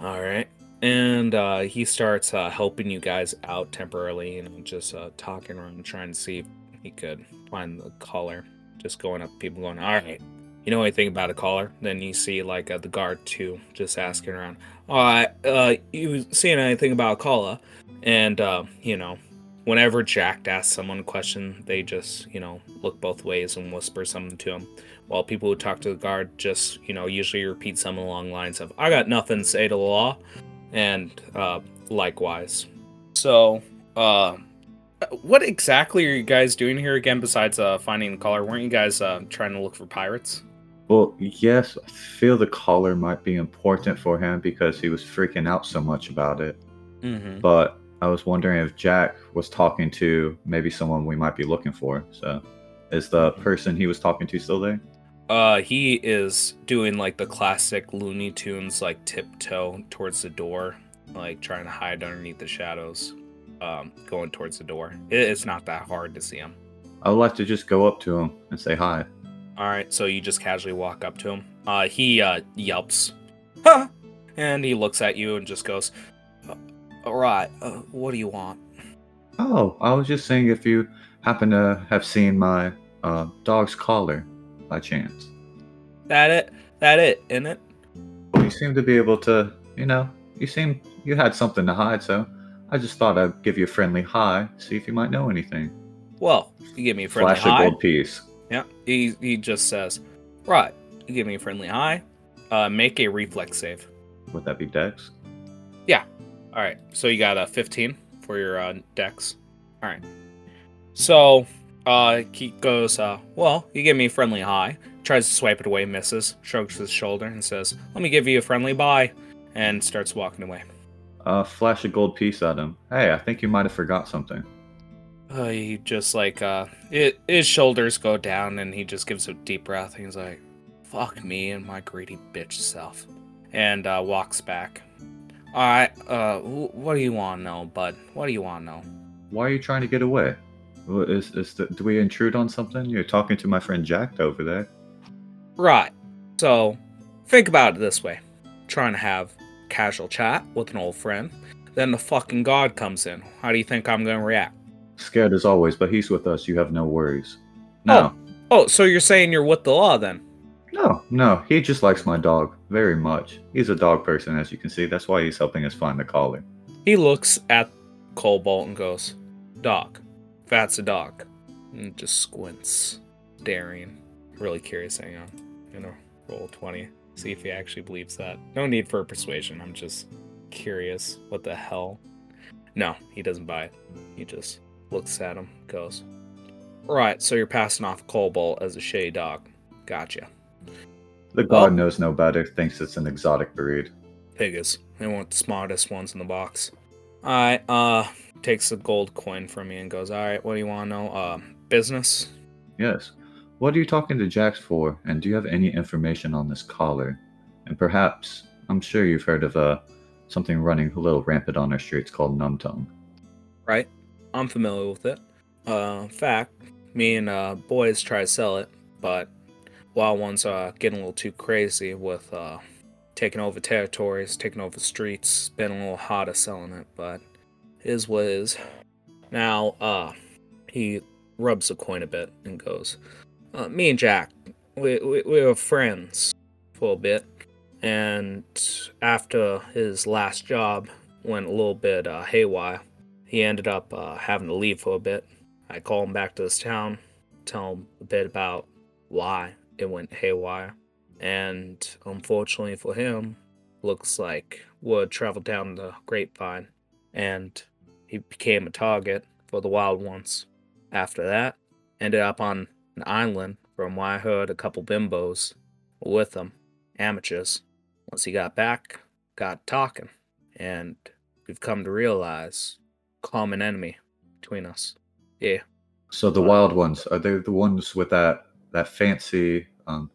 B: All right. And uh, he starts uh, helping you guys out temporarily, you know, just uh, talking around, trying to see if he could find the collar. Just going up people, going, "All right, you know anything about a collar?" Then you see like uh, the guard too, just asking around. All right, uh, you seen anything about a collar? And uh, you know, whenever Jack asks someone a question, they just, you know, look both ways and whisper something to him. While people who talk to the guard just, you know, usually repeat something along the lines of, I got nothing to say to the law. And uh, likewise. So, uh, what exactly are you guys doing here again besides uh, finding the collar? Weren't you guys uh, trying to look for pirates?
C: Well, yes, I feel the collar might be important for him because he was freaking out so much about it.
B: Mm-hmm.
C: But I was wondering if Jack was talking to maybe someone we might be looking for. So, is the person he was talking to still there?
B: Uh, he is doing like the classic Looney Tunes, like tiptoe towards the door, like trying to hide underneath the shadows, um, going towards the door. It, it's not that hard to see him.
C: I would like to just go up to him and say hi.
B: All right, so you just casually walk up to him. Uh, he uh, yelps, huh? and he looks at you and just goes, "Uh, "All right, uh, what do you want?"
C: Oh, I was just saying if you happen to have seen my uh, dog's collar by chance.
B: That it? That it? In it?
C: You seem to be able to, you know, you seem you had something to hide, so I just thought I'd give you a friendly hi, see if you might know anything.
B: Well, you give me a friendly
C: Flash
B: hi.
C: a gold piece.
B: Yeah, he he just says, "Right, you give me a friendly hi. Uh, make a reflex save."
C: Would that be Dex?
B: All right, so you got a 15 for your uh, dex. All right. So uh, he goes, uh, "Well, you give me a friendly hi." Tries to swipe it away, misses. Shrugs his shoulder and says, "Let me give you a friendly bye," and starts walking away.
C: Uh, flash a gold piece at him. Hey, I think you might have forgot something.
B: Uh, he just like uh, it, his shoulders go down, and he just gives a deep breath. And he's like, "Fuck me and my greedy bitch self," and uh, walks back. All right, uh, what do you want to know, bud? What do you want to know?
C: Why are you trying to get away? Is, is the, do we intrude on something? You're talking to my friend Jack over there.
B: Right. So, think about it this way: trying to have casual chat with an old friend, then the fucking god comes in. How do you think I'm gonna react?
C: Scared as always, but he's with us. You have no worries. No,
B: Oh, so you're saying you're with the law then?
C: no, no. He just likes my dog very much. He's a dog person, as you can see. That's why he's helping us find the collar.
B: He looks at Cobalt and goes, Doc, that's a dog," and just squints, staring, really curious. Hang on, you know, roll twenty, see if he actually believes that. No need for persuasion. I'm just curious. What the hell? No, he doesn't buy it. He just looks at him, goes, "Right, so you're passing off Cobalt as a shady dog. Gotcha."
C: The
B: Well-
C: god knows no better, thinks it's an exotic breed.
B: Figures. They weren't the smartest ones in the box. Alright, uh, takes a gold coin from me and goes, Alright, what do you want to know? Uh, business?
C: Yes. What are you talking to Jax for? And do you have any information on this collar? And perhaps, I'm sure you've heard of uh, something running a little rampant on our streets called numb tongue.
B: Right? I'm familiar with it. Uh, in fact, me and uh, boys try to sell it, but wild ones are getting a little too crazy with uh, taking over territories, taking over streets. Been a little harder selling it, but is what is. Now, uh, he rubs the coin a bit and goes, uh, "Me and Jack, we, we we were friends for a bit, and after his last job went a little bit uh, haywire, he ended up uh, having to leave for a bit. I call him back to this town, tell him a bit about why it went haywire, and unfortunately for him, looks like word traveled down the grapevine, and he became a target for the wild ones. After that, ended up on an island. From what I heard, a couple bimbos with him, amateurs. Once he got back, got talking, and we've come to realize common enemy between us. Yeah,
C: So the wild ones are they the ones with that that fancy um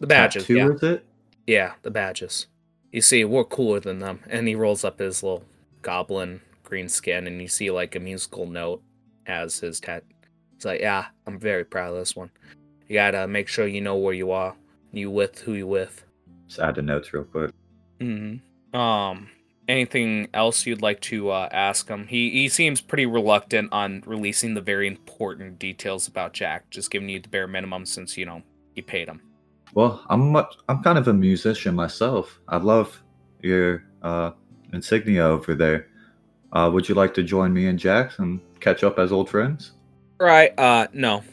B: the badges.
C: tattoo?
B: Yeah,
C: Is it?
B: yeah, the badges. You see, we're cooler than them. And he rolls up his little goblin green skin, and you see like a musical note as his tat. It's like, yeah, I'm very proud of this one. You gotta make sure you know where you are, you with who you with.
C: Just add the notes real quick.
B: Mm-hmm. Um, anything else you'd like to uh, ask him? He he seems pretty reluctant on releasing the very important details about Jack, just giving you the bare minimum since you know you paid him.
C: Well, I'm much, I'm kind of a musician myself. I love your uh, insignia over there. Uh, would you like to join me and Jax and catch up as old friends?
B: Right. Uh, no.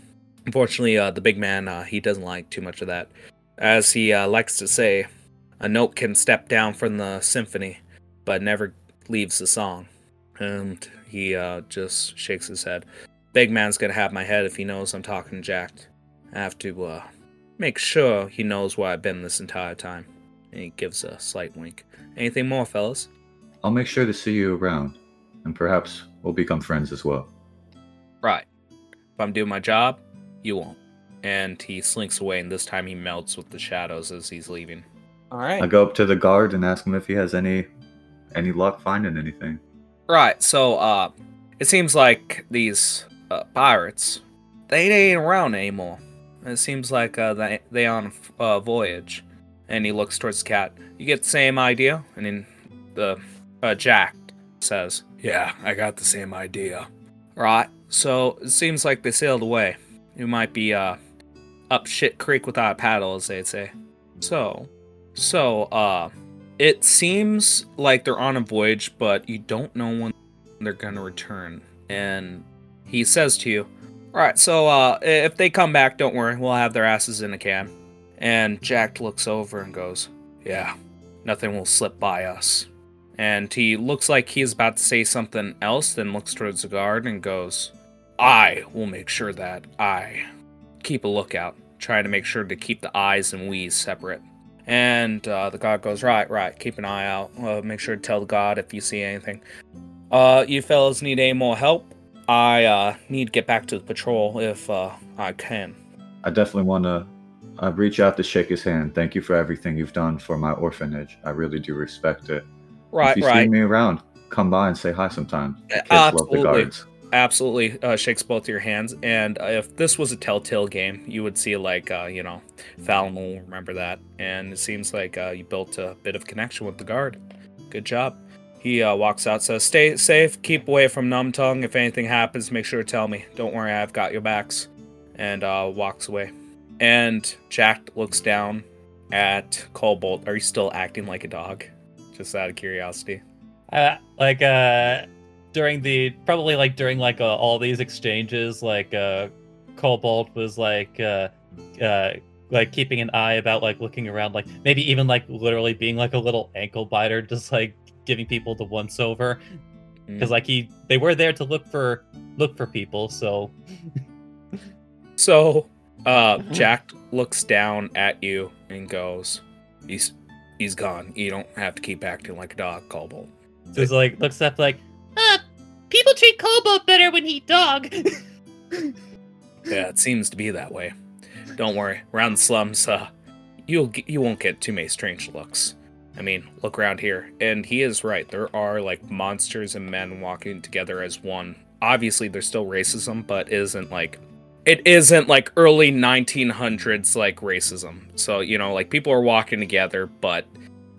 B: Unfortunately, uh, the big man, uh, he doesn't like too much of that. As he uh, likes to say, a note can step down from the symphony, but never leaves the song. And he uh, just shakes his head. Big man's gonna have my head if he knows I'm talking to Jack. I have to uh, make sure he knows where I've been this entire time. And he gives a slight wink. Anything more, fellas?
C: I'll make sure to see you around, and perhaps we'll become friends as well.
B: Right. If I'm doing my job, you won't. And he slinks away, and this time he melts with the shadows as he's leaving. All right.
C: I go up to the guard and ask him if he has any any luck finding anything.
B: Right. So, uh, it seems like these uh, pirates, they ain't around anymore. It seems like uh, they they on a uh, voyage. And he looks towards the cat. You get the same idea? And then the uh, Jack says, "Yeah, I got the same idea." Right. So it seems like they sailed away. You might be uh up shit creek without a paddle, as they'd say. So, so uh, it seems like they're on a voyage, but you don't know when they're gonna return. And he says to you, "All right, so uh, if they come back, don't worry, we'll have their asses in a can." And Jack looks over and goes, "Yeah, nothing will slip by us." And he looks like he's about to say something else, then looks towards the guard and goes, "I will make sure that I keep a lookout, trying to make sure to keep the eyes and we's separate." And uh, the god goes, "Right, right, keep an eye out. Uh, make sure to tell the god if you see anything." Uh, you fellas need any more help? I uh, need to get back to the patrol if uh, I can.
C: I definitely want to uh, reach out to shake his hand. Thank you for everything you've done for my orphanage. I really do respect it.
B: Right,
C: if you
B: right.
C: see me around, come by and say hi sometime. The kids
B: Uh,
C: love the guards.
B: Absolutely uh, shakes both your hands. And if this was a Telltale game, you would see like uh, you know, Fallon will remember that. And it seems like uh, you built a bit of connection with the guard. Good job. He uh, walks out, says, "Stay safe. Keep away from Numb. If anything happens, make sure to tell me. Don't worry, I've got your backs." And uh, walks away. And Jack looks down at Cobalt. Are you still acting like a dog? Just out of curiosity.
D: Like uh during the probably like during like uh, all these exchanges like uh cobalt was like uh uh like keeping an eye about like looking around like maybe even like literally being like a little ankle biter just like giving people the once over because like he they were there to look for look for people so
B: So, uh, Jack looks down at you and goes, "He's he's gone. You don't have to keep acting like a dog, Cobalt."
D: just like looks up like
A: Uh, people treat Cobalt better when he dog.
B: Yeah, it seems to be that way. Don't worry. Around the slums, uh, you'll you won't get too many strange looks. I mean, look around here, and he is right. There are like monsters and men walking together as one. Obviously, there's still racism, but isn't like it isn't like early 1900s like racism. So you know, like people are walking together, but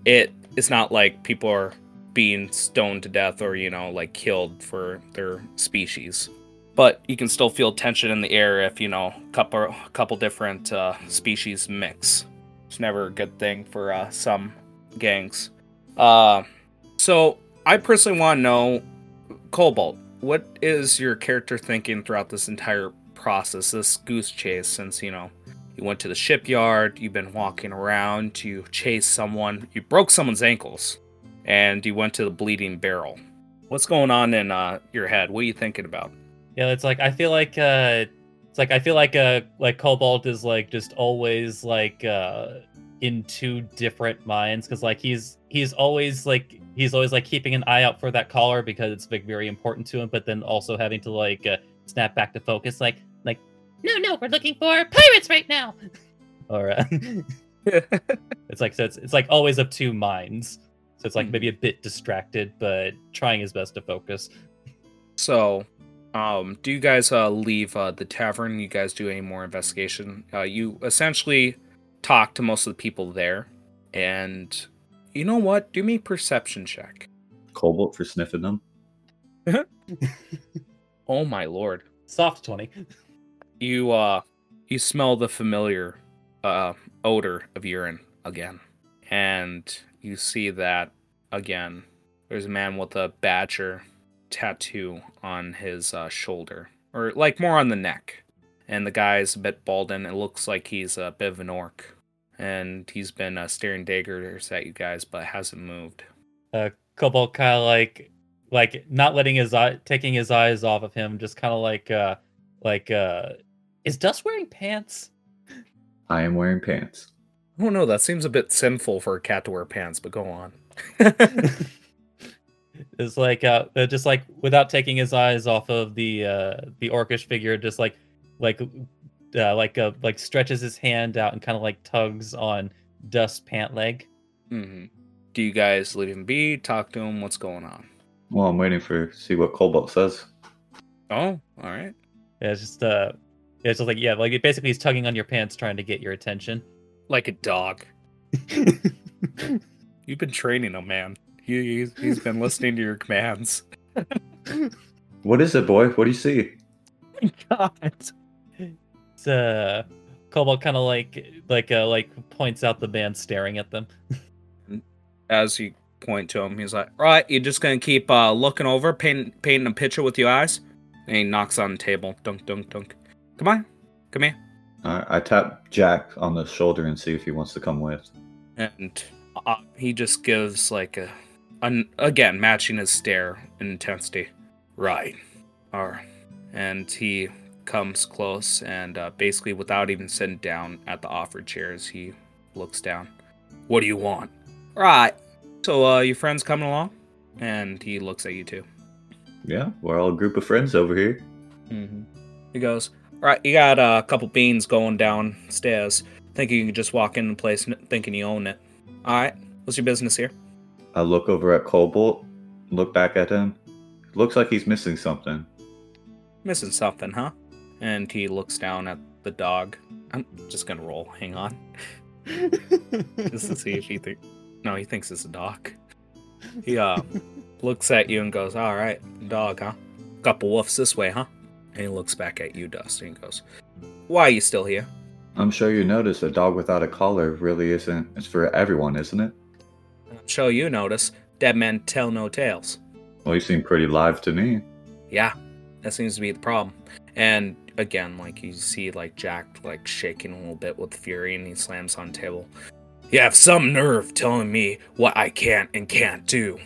B: it it's not like people are being stoned to death or you know like killed for their species. but you can still feel tension in the air if you know a couple couple different uh, species mix. It's never a good thing for uh, some gangs. Uh, so I personally want to know, Cobalt, what is your character thinking throughout this entire process, this goose chase? Since you know you went to the shipyard, you've been walking around, you chased someone, you broke someone's ankles, and you went to the bleeding barrel. What's going on in uh, your head? What are you thinking about?
D: Yeah, it's like I feel like uh it's like I feel like uh like Cobalt is like just always like uh in two different minds because like he's he's always like he's always like keeping an eye out for that collar because it's like very important to him, but then also having to like uh, snap back to focus like like
A: No, no, we're looking for pirates right now.
D: all right. it's like so it's it's like always of two minds. So it's like
B: Mhm.
D: maybe a bit distracted, but trying his best to focus.
B: So, um, do you guys uh, leave uh, the tavern? You guys do any more investigation? Uh, you essentially talk to most of the people there, and you know what? Do me a perception check.
C: Cobalt for sniffing them.
B: Oh my lord!
D: Soft twenty.
B: You uh, you smell the familiar uh odor of urine again, and you see that again. There's a man with a badger tattoo on his uh, shoulder, or like more on the neck. And the guy's a bit bald, and it looks like he's a bit of an orc. And he's been uh, staring daggers at you guys, but hasn't moved.
D: uh Cobalt kind of like like not letting his eye taking his eyes off of him, just kind of like uh like uh is Dust wearing pants?
C: I am wearing pants.
B: I don't know. That seems a bit sinful for a cat to wear pants, but go on.
D: It's like uh just like without taking his eyes off of the uh the orcish figure, just like like uh, like uh like stretches his hand out and kind of like tugs on Dust pant leg.
B: Mm-hmm. Do you guys leave him be? Talk to him? What's going on?
C: Well, I'm waiting for see what Cobalt says.
B: Oh, all right.
D: Yeah, it's just uh it's just like yeah, like it basically he's tugging on your pants trying to get your attention.
B: Like a dog. You've been training him, man. He, he's, he's been listening to your commands.
C: What is it, boy? What do you see?
B: God.
D: It's, uh, Cobalt kind of like like uh, like points out the man staring at them.
B: As you point to him, he's like, "Right, you're just gonna keep uh, looking over, painting, painting a picture with your eyes." And he knocks on the table. Dunk, dunk, dunk. Come on, come here.
C: Alright, I tap Jack on the shoulder and see if he wants to come with.
B: And uh, he just gives like a, an, again matching his stare in intensity. Right. Or, and he comes close and uh, basically without even sitting down at the offered chairs, he looks down. What do you want? Right. So, uh, your friend's coming along? And he looks at you too.
C: Yeah, we're all a group of friends over here.
B: Mm-hmm. He goes, Right, you got uh, a couple beans going downstairs. Thinking you can just walk in the place n- thinking you own it. Alright, what's your business here?
C: I look over at Cobalt, look back at him. Looks like he's missing something.
B: Missing something, huh? And he looks down at the dog. I'm just gonna roll. Hang on. Just to see if he thinks. No, he thinks it's a dog. He uh looks at you and goes, "All right, dog, huh? Couple woofs this way, huh?" And he looks back at you, Dusty, and goes, "Why are you still here?"
C: I'm sure you notice a dog without a collar really isn't. It's for everyone, isn't it?
B: I'm sure you notice. Dead men tell no tales.
C: Well, you seem pretty live to me.
B: Yeah, that seems to be the problem. And again, like you see, like Jack like shaking a little bit with fury, and he slams on the table. You have some nerve telling me what I can't and can't do,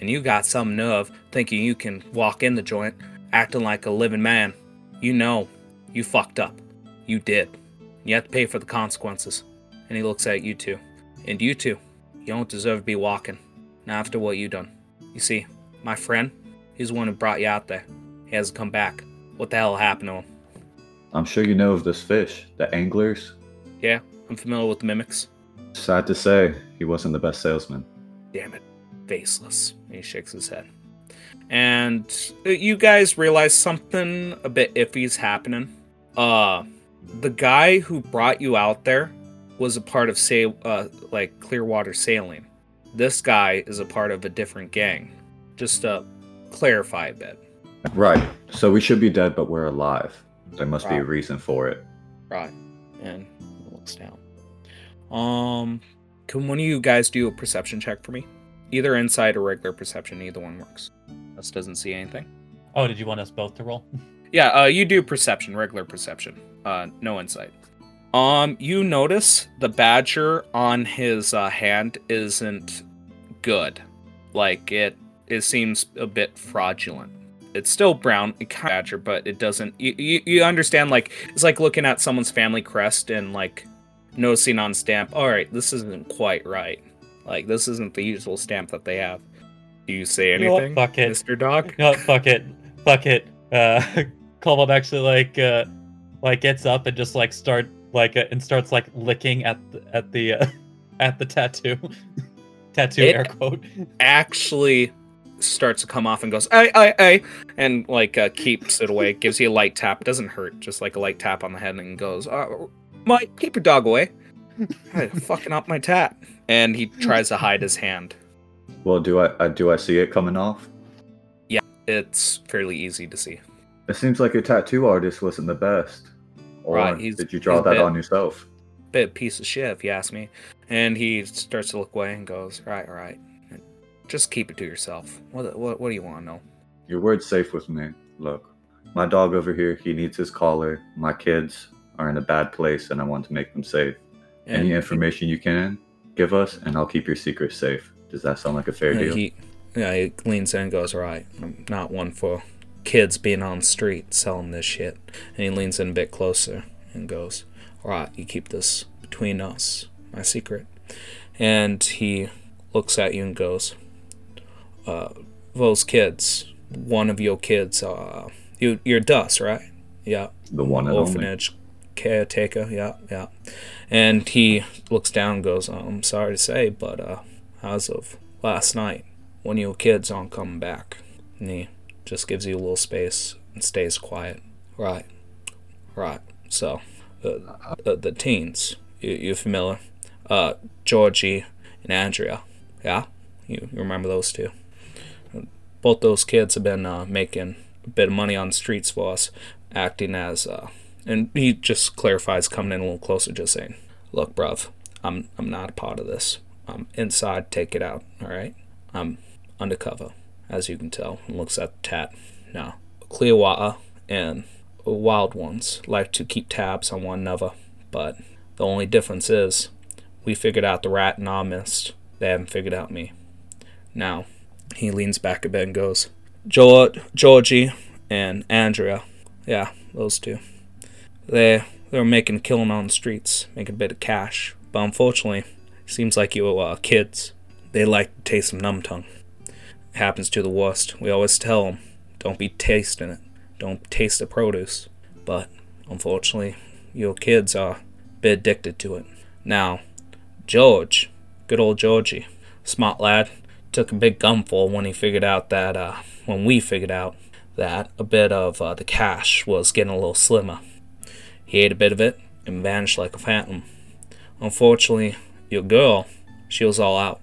B: and you got some nerve thinking you can walk in the joint acting like a living man. You know, you fucked up. You did. You have to pay for the consequences. And he looks at you two, and you two, you don't deserve to be walking. Not after what you done. You see, my friend, he's the one who brought you out there. He hasn't come back. What the hell happened to him?
C: I'm sure you know of this fish, the anglers.
B: Yeah, I'm familiar with the mimics.
C: Sad to say, he wasn't the best salesman.
B: Damn it. Faceless. And he shakes his head. And uh, you guys realize something a bit iffy is happening. Uh, the guy who brought you out there was a part of say uh like Clearwater Sailing. This guy is a part of a different gang. Just to clarify a bit.
C: Right. So we should be dead, but we're alive. There must be a reason for it.
B: Right. And he looks down. Um, can one of you guys do a perception check for me? Either insight or regular perception, either one works. Us doesn't see anything.
D: Oh, did you want us both to roll?
B: Yeah, uh, you do perception, regular perception. Uh, no insight. Um, you notice the badger on his uh, hand isn't good. Like it, it seems a bit fraudulent. It's still brown, it kind of badger, but it doesn't. You, you, you understand? Like it's like looking at someone's family crest and like noticing on stamp. All right, this isn't quite right. Like this isn't the usual stamp that they have. Do you say
D: You know
B: anything,
D: Fuck it.
B: Mr. Dog?
D: No, fuck it. Fuck it. Uh, Cobalt actually like uh, like gets up and just like start like uh, and starts like licking at the, at the uh, at the tattoo. tattoo
B: It-
D: air quote.
B: actually starts to come off and goes, I, I, I, and like uh, keeps it away, gives you a light tap. Doesn't hurt, just like a light tap on the head, and goes, uh, Mike, keep your dog away. Fucking up my tat. And he tries to hide his hand.
C: Well, do I, I do I see it coming off?
B: Yeah, it's fairly easy to see.
C: It seems like your tattoo artist wasn't the best. Or
B: Right,
C: did you draw that
B: bit-
C: on yourself?
B: Bit piece of shit, if you ask me. And he starts to look away and goes, Right, right. Just keep it to yourself. What, what, what do you want to know?
C: Your word's safe with me. Look, my dog over here, he needs his collar. My kids are in a bad place, and I want to make them safe. Any
B: And
C: information you can give us, and I'll keep your secret safe. Does that sound like a fair deal?
B: He, yeah, he leans in and goes, Right, I'm not one for kids being on the street selling this shit. And he leans in a bit closer and goes, Right, you keep this between us, my secret. And he looks at you and goes, uh, Those kids, one of your kids, uh, you, you're Dust, right? Yeah
C: the one and only.
B: orphanage caretaker. Yeah, yeah. And he looks down and goes, I'm sorry to say, but uh, as of last night, of your kids aren't coming back. And he just gives you a little space and stays quiet. Right, right. So, uh, the, the teens, you, you familiar? Uh, Georgie and Andrea. Yeah, you, you remember those two? Both those kids have been uh, making a bit of money on the streets for us, acting as uh, and he just clarifies coming in a little closer just saying look bruv i'm i'm not a part of this i'm inside take it out all right? I'm undercover as you can tell and looks at the tat. Now clearwater and wild ones like to keep tabs on one another but the only difference is we figured out the rat in our midst they haven't figured out me. Now he leans back a bit and goes George, georgie and andrea yeah those two they they were making killing on the streets, making a bit of cash. But unfortunately, seems like you uh, kids, they like to taste some numb tongue. It happens to the worst. We always tell them, don't be tasting it, don't taste the produce. But unfortunately, your kids are a bit addicted to it. Now, George, good old Georgie, smart lad, took a big gumful when he figured out that uh, when we figured out that a bit of uh, the cash was getting a little slimmer. He ate a bit of it and vanished like a phantom. Unfortunately, your girl, she was all out.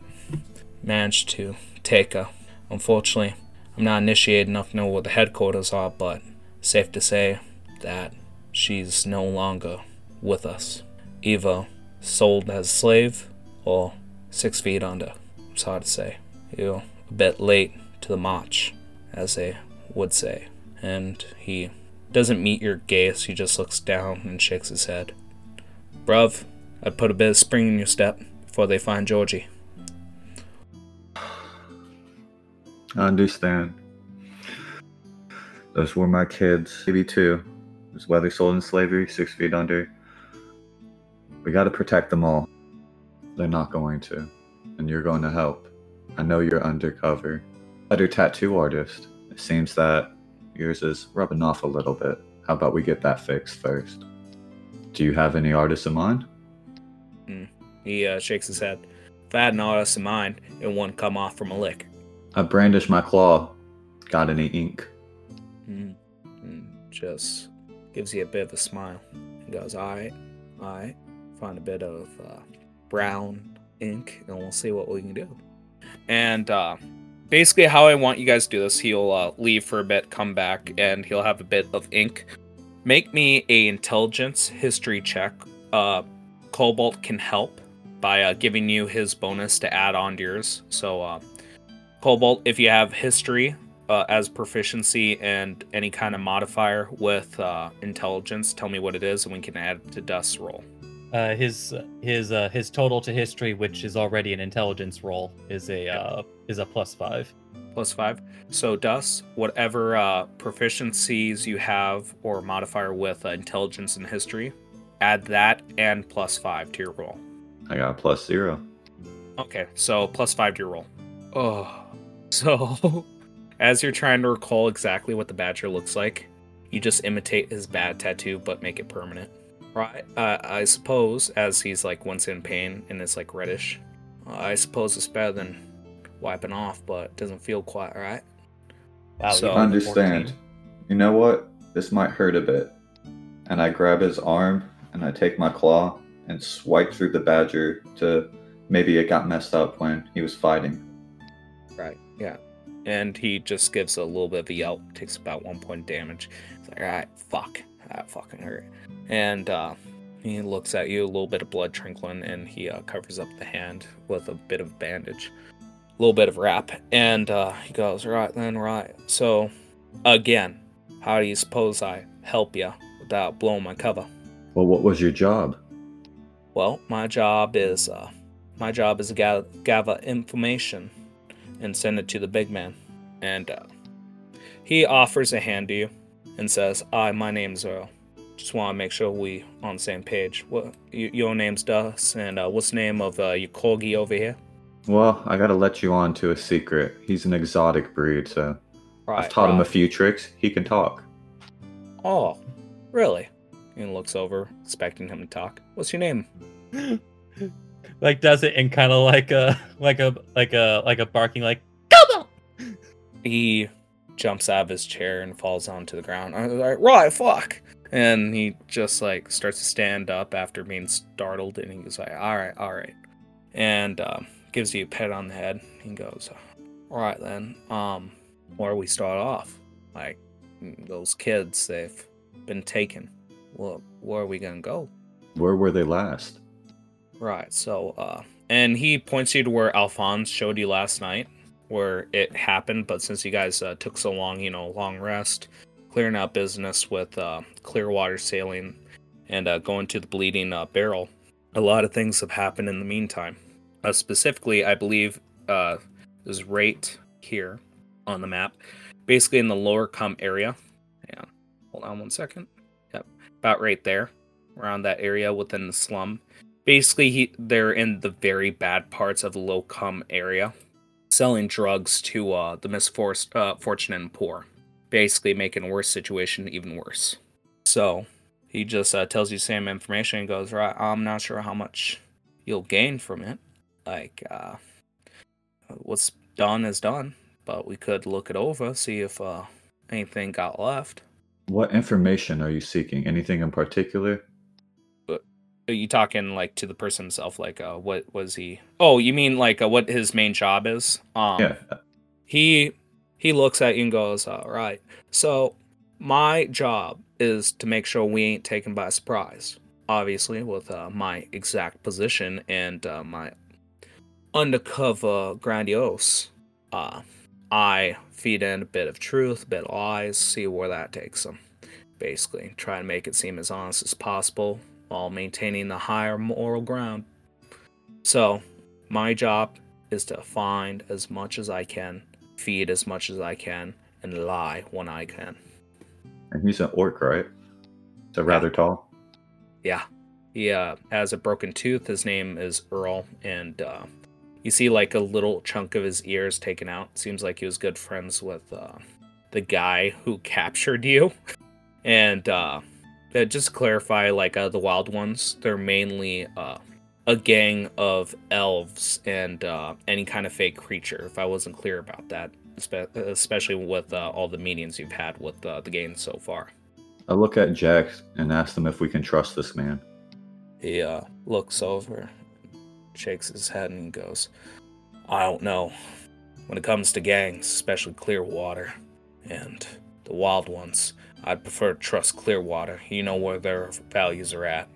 B: Managed to take her. Unfortunately, I'm not initiated enough to know what the headquarters are, but safe to say that she's no longer with us. Either sold as slave or six feet under. It's hard to say. You're a bit late to the march, as they would say. And he doesn't meet your gaze, he just looks down and shakes his head. Bruv, I'd put a bit of spring in your step before they find Georgie.
C: I understand. Those were my kids, maybe two. That's why they sold in slavery, six feet under. We gotta protect them all. They're not going to. And you're going to help. I know you're undercover. Better tattoo artist. It seems that yours is rubbing off a little bit. How about we get that fixed first? Do you have any artists in mind?
B: He uh, shakes his head. If I had an artist in mind, it wouldn't come off from a lick.
C: I brandish my claw. Got any ink?
B: Mm. Mm. Just gives you a bit of a smile. He goes, Alright, alright. Find a bit of uh, brown ink and we'll see what we can do. And uh, basically how I want you guys to do this. He'll uh, leave for a bit, come back, and he'll have a bit of ink. Make me a intelligence history check. Uh, Cobalt can help by uh, giving you his bonus to add on to yours. So, uh, Cobalt, if you have history uh, as proficiency and any kind of modifier with uh, intelligence, tell me what it is, and we can add it to Dust's roll.
D: Uh, his his uh, his total to history, which is already an intelligence roll, is a uh, is a plus five.
B: plus five. So, Dust, whatever uh, proficiencies you have or modifier with uh, intelligence and history, add that and plus five to your roll.
C: I got a plus zero.
B: Okay, so plus five to your roll. Oh, so as you're trying to recall exactly what the badger looks like, you just imitate his bad tattoo but make it permanent. Right? Uh, I suppose, as he's like once in pain and it's like reddish, uh, I suppose it's better than wiping off, but it doesn't feel quite right.
D: Wow,
B: So-
D: you rolled a
C: Understand.
D: 14.
C: You know what? This might hurt a bit. And I grab his arm and I take my claw and swipe through the badger to maybe it got messed up when he was fighting.
B: Right. Yeah. And he just gives a little bit of a yelp, takes about one point damage. It's like, alright, fuck. That fucking hurt. And uh, he looks at you, a little bit of blood trickling, and he uh, covers up the hand with a bit of bandage, a little bit of wrap. And uh, he goes, right then, right. So, again, how do you suppose I help you without blowing my cover?
C: Well, what was your job?
B: Well, my job is uh, my job is to gather, gather information and send it to the big man. And uh, he offers a hand to you and says, "Hi, my name's Earl. Just want to make sure we on the same page. What y- your name's Dust, and uh, what's the name of uh, your corgi over here?
C: Well, I gotta let you on to a secret. He's an exotic breed, so
B: Right,
C: I've taught him a few tricks. He can talk.
B: Oh, really? And looks over, expecting him to talk. What's your name?
D: like does it in kind of like a like a like a like a barking like
A: Cobalt!
B: he jumps out of his chair and falls onto the ground. I was like, right, fuck. And he just like starts to stand up after being startled, and he goes like, all right, all right, and um, gives you a pat on the head. He goes, all right then, um, where we start off? Like those kids, they've been taken. Well, where are we gonna go?
C: Where were they last?
B: Right. So, uh, and he points you to where Alphonse showed you last night, where it happened. But since you guys uh, took so long, you know, long rest, clearing out business with uh, Clearwater sailing, and uh, going to the Bleeding uh, Barrel, a lot of things have happened in the meantime. Uh, specifically, I believe uh, is right here on the map, basically in the lower cum area. On, hold on one second. About right there, around that area within the slum. Basically he, they're in the very bad parts of the low cum area selling drugs to uh, the misfortunate uh, fortunate and poor. Basically making a worse situation even worse. So he just uh, tells you same information and goes right i'm not sure how much you'll gain from it. Like uh, what's done is done but we could look it over see if uh, anything got left
C: What information are you seeking? Anything in particular?
B: Are you talking like to the person himself like uh what was he oh you mean like uh, what his main job is um
C: yeah.
B: he he looks at you and goes all right so my job is to make sure we ain't taken by surprise obviously with uh, my exact position and uh, my undercover grandiose uh i feed in a bit of truth a bit of lies see where that takes them basically try to make it seem as honest as possible while maintaining the higher moral ground so my job is to find as much as i can feed as much as i can and lie when i can
C: And he's an orc, right? So rather tall.
B: Yeah. He uh, has a broken tooth. His name is Earl. And uh, you see like a little chunk of his ears taken out. Seems like he was good friends with uh, the guy who captured you. And uh, uh, just clarify, like uh, the Wild Ones, they're mainly uh, a gang of elves and uh, any kind of fake creature, if I wasn't clear about that. espe- Especially with uh, all the meetings you've had with uh, the game so far.
C: I look at Jack and ask him if we can trust this man.
B: He uh, looks over, shakes his head, and goes, I don't know. when it comes to gangs, especially Clearwater and the wild ones, I'd prefer to trust Clearwater. You know where their values are at.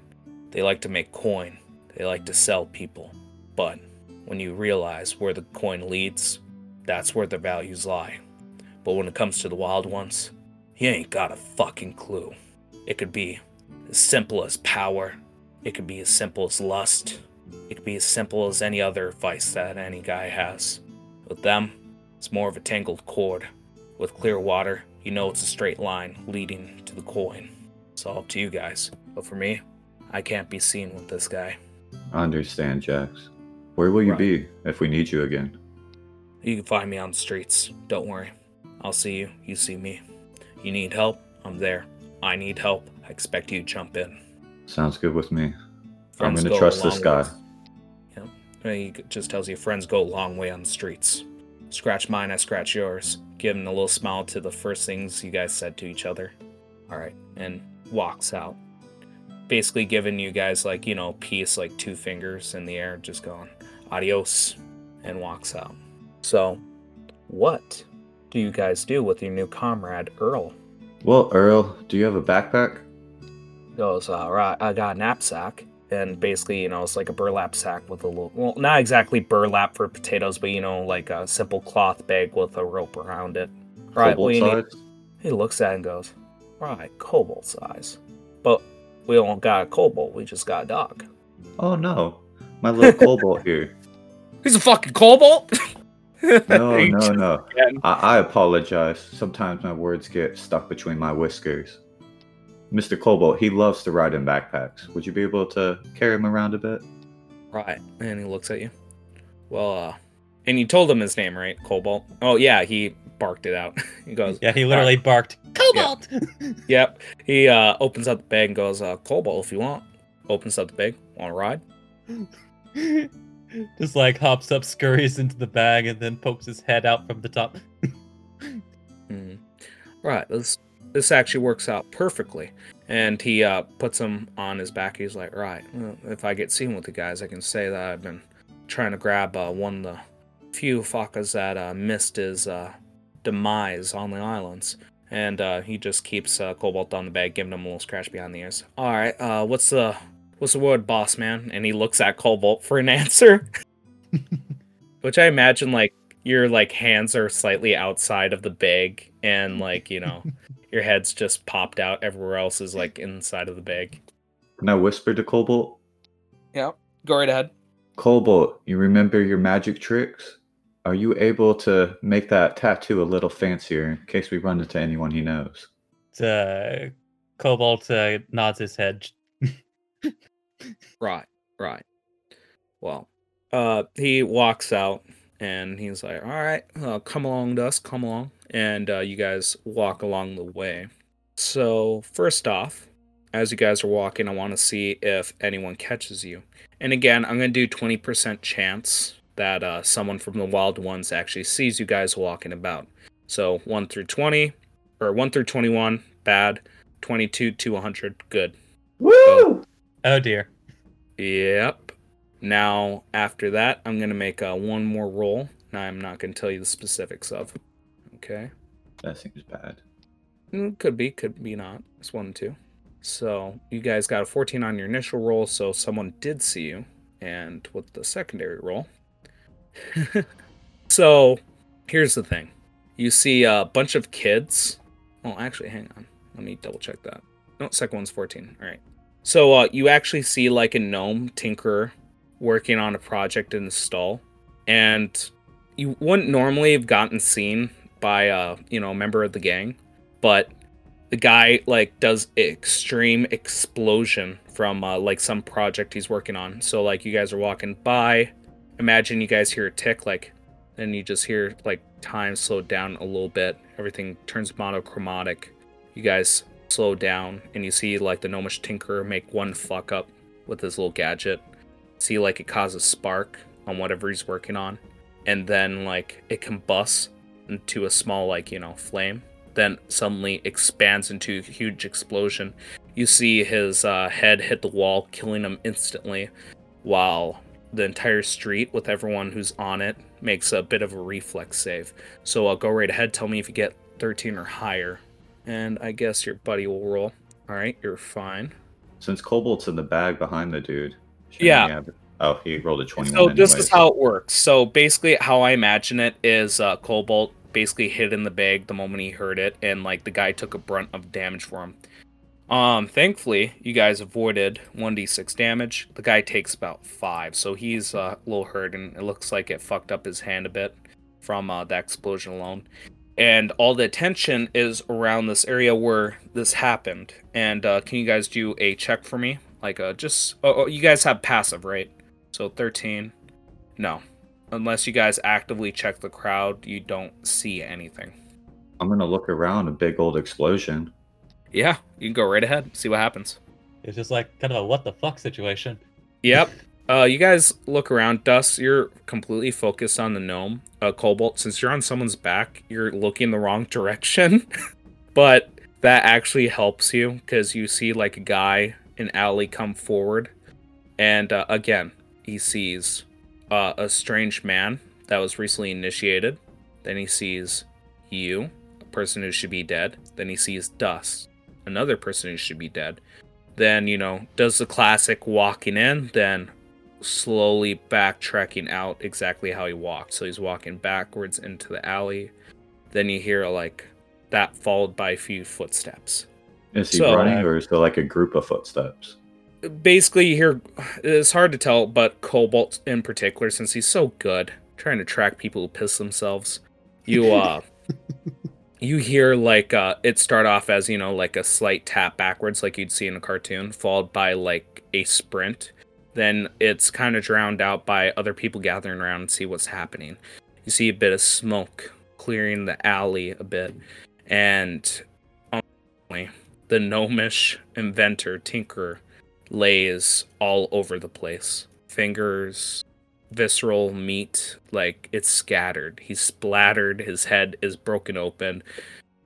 B: They like to make coin, they like to sell people. But when you realize where the coin leads, that's where their values lie. But when it comes to the wild ones, you ain't got a fucking clue. It could be as simple as power, it could be as simple as lust, it could be as simple as any other vice that any guy has. With them, it's more of a tangled cord. With clear water, you know it's a straight line leading to the coin. It's all up to you guys. But for me, I can't be seen with this guy.
C: I understand, Jax. Where will you
B: Right.
C: be if we need you again?
B: You can find me on the streets. Don't worry. I'll see you. You see me. You need help? I'm there. I need help. I expect you to jump in.
C: Sounds good with me. I'm gonna trust this guy.
B: way. Yep. And He just tells you friends go a long way on the streets. Scratch mine, I scratch yours. Give him a little smile to the first things you guys said to each other. Alright. And walks out. Basically giving you guys like, you know, peace, like two fingers in the air, just going, adios, and walks out. So, what do you guys do with your new comrade, Earl?
C: Well, Earl, do you have a backpack?
B: goes, all right, I got a knapsack. And basically, you know, it's like a burlap sack with a little, well, not exactly burlap for potatoes, but, you know, like a simple cloth bag with a rope around it. Right,
C: Cobalt
B: what need?
C: size?
B: He looks at it and goes, right, cobalt size. But we don't got a cobalt, we just got a dog.
C: Oh no, my little cobalt here.
B: He's a fucking cobalt?
C: No, no, no. I, I apologize. Sometimes my words get stuck between my whiskers. Mr. Cobalt, he loves to ride in backpacks. Would you be able to carry him around a bit?
B: Right. And he looks at you. Well, uh, and you told him his name, right? Cobalt? Oh, yeah, he barked it out. he goes,
D: Yeah, he literally barked, Cobalt!
B: Yep. He uh, opens up the bag and goes, uh, Cobalt, if you want. Opens up the bag. Want to ride?
D: Just like hops up, scurries into the bag, and then pokes his head out from the top.
B: hmm Right. This this actually works out perfectly. And he uh, puts him on his back. He's like, right. Well, if I get seen with the guys, I can say that I've been trying to grab uh, one of the few fuckers that uh, missed his uh, demise on the islands. And uh, he just keeps uh, Cobalt on the bag, giving him a little scratch behind the ears. All right. Uh, what's the what's the word, boss man? And he looks at Cobalt for an answer. Which I imagine like your like hands are slightly outside of the bag and like, you know, your head's just popped out. Everywhere else is like inside of the bag.
C: Can I whisper to Cobalt?
B: yeah Go right ahead.
C: Cobalt, you remember your magic tricks? Are you able to make that tattoo a little fancier in case we run into anyone he knows?
D: Uh, Cobalt uh, nods his head.
B: Right, right. Well, uh, he walks out and he's like, "All right, uh, come along, Dust, come along." And uh, you guys walk along the way. So first off, as you guys are walking, I want to see if anyone catches you. And again, I'm gonna do 20% chance that uh, someone from the Wild Ones actually sees you guys walking about. So one through 20, or one through 21, bad. 22 to 100, good.
C: Woo!
D: Oh dear.
B: Yep. Now, after that, I'm going to make uh, one more roll. Now, I'm not going to tell you the specifics of. Okay.
C: That seems bad.
B: Mm, Could be, could be not. It's one and two. So, you guys got a 14 on your initial roll, so someone did see you. And with the secondary roll. so, here's the thing you see a bunch of kids. Oh, actually, hang on. Let me double check that. No, second one's 14. All right. So uh, you actually see like a gnome tinkerer working on a project in the stall, and you wouldn't normally have gotten seen by a you know a member of the gang, but the guy like does extreme explosion from uh, like some project he's working on. So like you guys are walking by, imagine you guys hear a tick like, and you just hear like time slow down a little bit. Everything turns monochromatic. You guys slow down and you see like the gnomish tinkerer make one fuck up with his little gadget see like it causes spark on whatever he's working on and then like it combusts into a small like you know flame then suddenly expands into a huge explosion you see his uh, head hit the wall killing him instantly while the entire street with everyone who's on it makes a bit of a reflex save. So I'll go right ahead. Tell me if you get 13 or higher. And I guess your buddy will roll. All right, you're fine.
C: Since Cobalt's in the bag behind the dude.
B: Yeah.
C: Oh, he rolled a 21.
B: So this
C: anyway,
B: is how it works. So basically, how I imagine it is uh, Cobalt basically hid in the bag the moment he heard it, and like the guy took a brunt of damage for him. Um, thankfully, you guys avoided 1d6 damage. The guy takes about five, so he's uh, a little hurt, and it looks like it fucked up his hand a bit from uh, the explosion alone. And all the attention is around this area where this happened. And uh, can you guys do a check for me? Like, uh, just oh, oh, you guys have passive, right? So 13. No. Unless you guys actively check the crowd, you don't see anything.
C: I'm gonna look around a big old explosion.
B: Yeah, you can go right ahead, see what happens.
D: It's just like kind of a what the fuck situation.
B: Yep. Uh, you guys look around. Dust, you're completely focused on the gnome. Uh, Cobalt, since you're on someone's back, you're looking the wrong direction. but that actually helps you because you see like a guy in alley come forward, and uh, again, he sees uh, a strange man that was recently initiated. Then he sees you, a person who should be dead. Then he sees Dust, another person who should be dead. Then, you know, does the classic walking in, then slowly backtracking out exactly how he walked. So he's walking backwards into the alley. Then you hear like that followed by a few footsteps.
C: Is he
B: So-
C: running or is there like a group of footsteps?
B: basically you hear it's hard to tell but cobalt in particular since he's so good trying to track people who piss themselves you uh you hear like uh it start off as you know like a slight tap backwards like you'd see in a cartoon followed by like a sprint then it's kind of drowned out by other people gathering around and see what's happening you see a bit of smoke clearing the alley a bit and um, the gnomish inventor Tinker, lays all over the place. Fingers, visceral meat, like it's scattered. He's splattered. His head is broken open.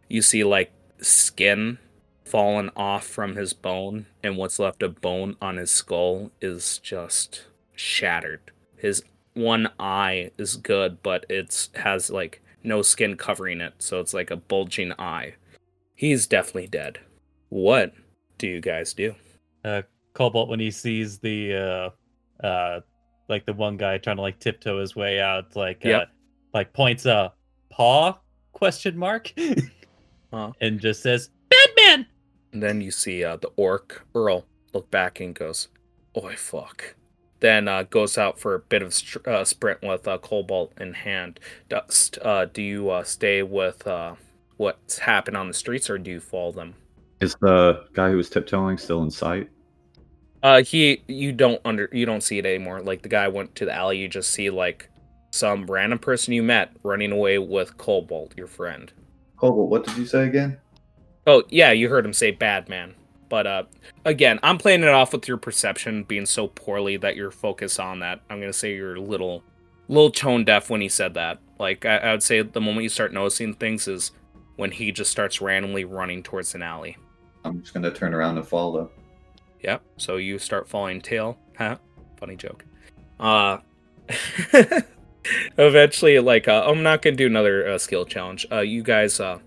B: You see like skin fallen off from his bone, and what's left of bone on his skull is just shattered. His one eye is good, but it's has like no skin covering it, so it's like a bulging eye. He's definitely dead. What do you guys do?
D: Cobalt when he sees the uh uh like the one guy trying to like tiptoe his way out, like uh like points a paw question mark
B: Huh.
D: and just says bad man.
B: And then you see uh, the orc Earl look back and goes, "Oi, fuck." Then uh, goes out for a bit of str- uh, sprint with uh, Cobalt in hand. Dust, uh, do you uh, stay with uh, what's happened on the streets, or do you follow them?
C: Is the guy who was tiptoeing still in sight?
B: Uh, he, you don't under, you don't see it anymore. Like the guy went to the alley, you just see like some random person you met running away with Cobalt, your friend.
C: Cobalt, what did you say again?
B: Oh yeah, you heard him say bad man. But uh again, I'm playing it off with your perception being so poorly that you're focused on that. I'm gonna say you're a little little tone deaf when he said that. Like I, I would say the moment you start noticing things is when he just starts randomly running towards an alley.
C: I'm just gonna turn around and follow.
B: Yep. So you start following tail. Huh? Funny joke. Uh eventually like uh, I'm not to do another uh, skill challenge. Uh you guys uh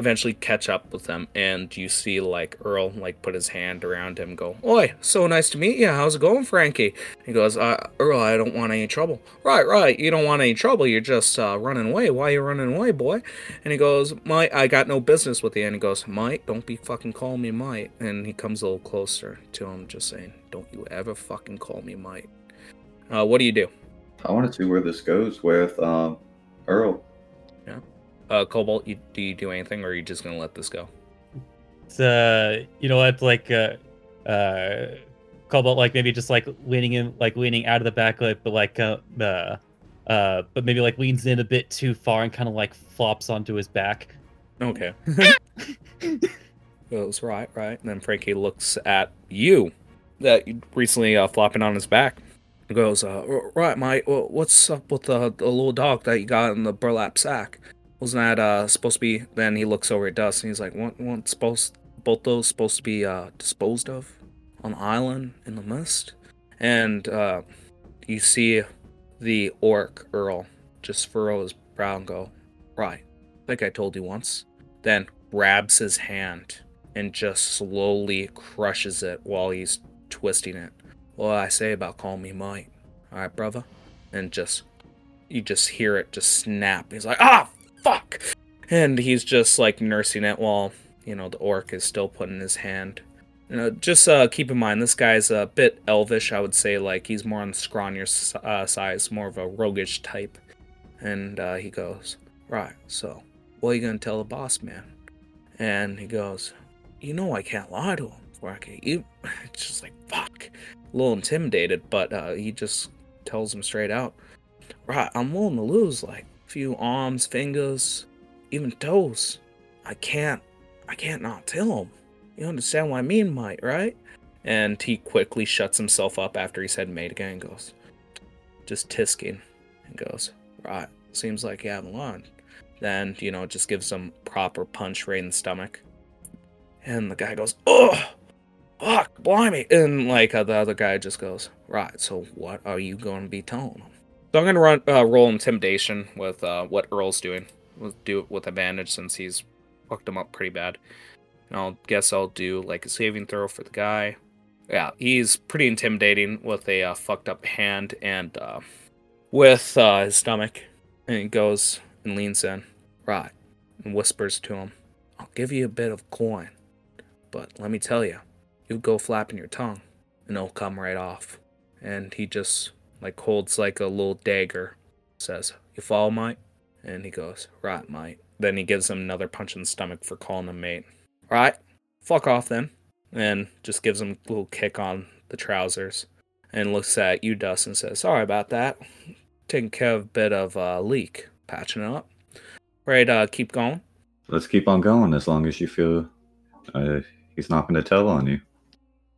B: eventually catch up with them and you see like Earl like put his hand around him go, "Oi, so nice to meet you. How's it going, Frankie?" He goes, uh, "Earl, I don't want any trouble." "Right, right. You don't want any trouble. You're just uh running away. Why you running away, boy?" And he goes, "Mike, I got no business with you." And he goes, "Mike, don't be fucking calling me Mike." And he comes a little closer to him, just saying, "Don't you ever fucking call me Mike." Uh, what do you do?
C: I want to see where this goes with um, Earl.
B: Uh, Cobalt, you, do you do anything, or are you just gonna let this go?
D: It's uh you know what like uh uh Cobalt like maybe just like leaning in like leaning out of the backlit but like uh uh uh but maybe like leans in a bit too far and kind of like flops onto his back.
B: Okay. Goes right, right. And then Frankie looks at you, that recently uh, flopping on his back. He goes, uh, right, mate. What's up with the, the little dog that you got in the burlap sack? Wasn't that uh, supposed to be? Then he looks over at Dust and he's like, "What? What? Supposed? Both those supposed to be uh, disposed of on the island in the mist?" And uh, you see the orc Earl just furrow his brow and go, Right, like I told you once. Then grabs his hand and just slowly crushes it while he's twisting it. What I say about calling me Mike? Alright, brother? And just, you just hear it just snap. He's like, ah, fuck! And he's just like nursing it while, you know, the orc is still putting his hand. You know, just uh, keep in mind, this guy's a bit elvish, I would say. Like, he's more on the scrawnier uh, size, more of a roguish type. And uh, he goes, Right, so, what are you going to tell the boss man? And he goes, You know I can't lie to him. Rocky. You, it's just like, fuck. A little intimidated, but uh, he just tells him straight out, Right, I'm willing to lose like few arms, fingers, even toes. I can't, I can't not tell him. You understand what I mean, Mike, right? And he quickly shuts himself up after he said mate again and goes, just tisking, and goes, Right, seems like you haven't learned. Then, you know, just gives him proper punch right in the stomach. And the guy goes, Oh, fuck, blimey. And like the other guy just goes, Right, so what are you going to be telling him? So I'm to run uh, roll intimidation with uh, what Earl's doing. We'll do it with advantage since he's fucked him up pretty bad. And I'll guess I'll do like a saving throw for the guy. Yeah, he's pretty intimidating with a uh, fucked up hand and uh, with uh, his stomach. And he goes and leans in. Right. And whispers to him, I'll give you a bit of coin. But let me tell you, you go flapping your tongue and it'll come right off. And he just like holds like a little dagger, says, You follow, mate? And he goes, Right, mate. Then he gives him another punch in the stomach for calling him mate. Right, fuck off then. And just gives him a little kick on the trousers and looks at you, Dust, and says, Sorry about that. Taking care of a bit of uh, leak, patching it up. Right, uh, keep going.
C: Let's keep on going as long as you feel uh, he's not going to tell on you.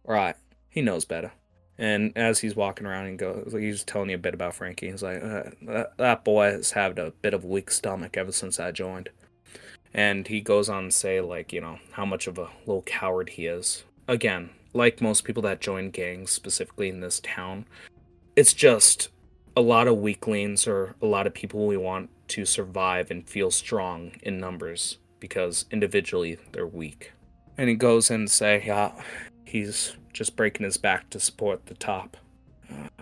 B: Right. He knows better. And as he's walking around and goes, he's telling you a bit about Frankie. He's like, uh, that, that boy has had a bit of a weak stomach ever since I joined. And he goes on to say, like, you know, how much of a little coward he is. Again, like most people that join gangs, specifically in this town, it's just a lot of weaklings or a lot of people we want to survive and feel strong in numbers because individually they're weak. And he goes in and say, yeah, he's just breaking his back to support the top.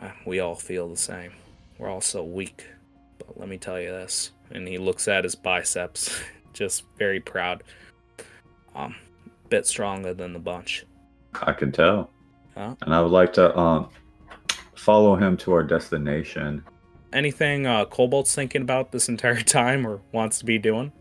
B: Uh, we all feel the same. We're all so weak. But let me tell you this. And he looks at his biceps, just very proud. Um, bit stronger than the bunch.
C: I can tell.
B: Huh?
C: And I would like to um, follow him to our destination.
B: Anything uh, Cobalt's thinking about this entire time or wants to be doing?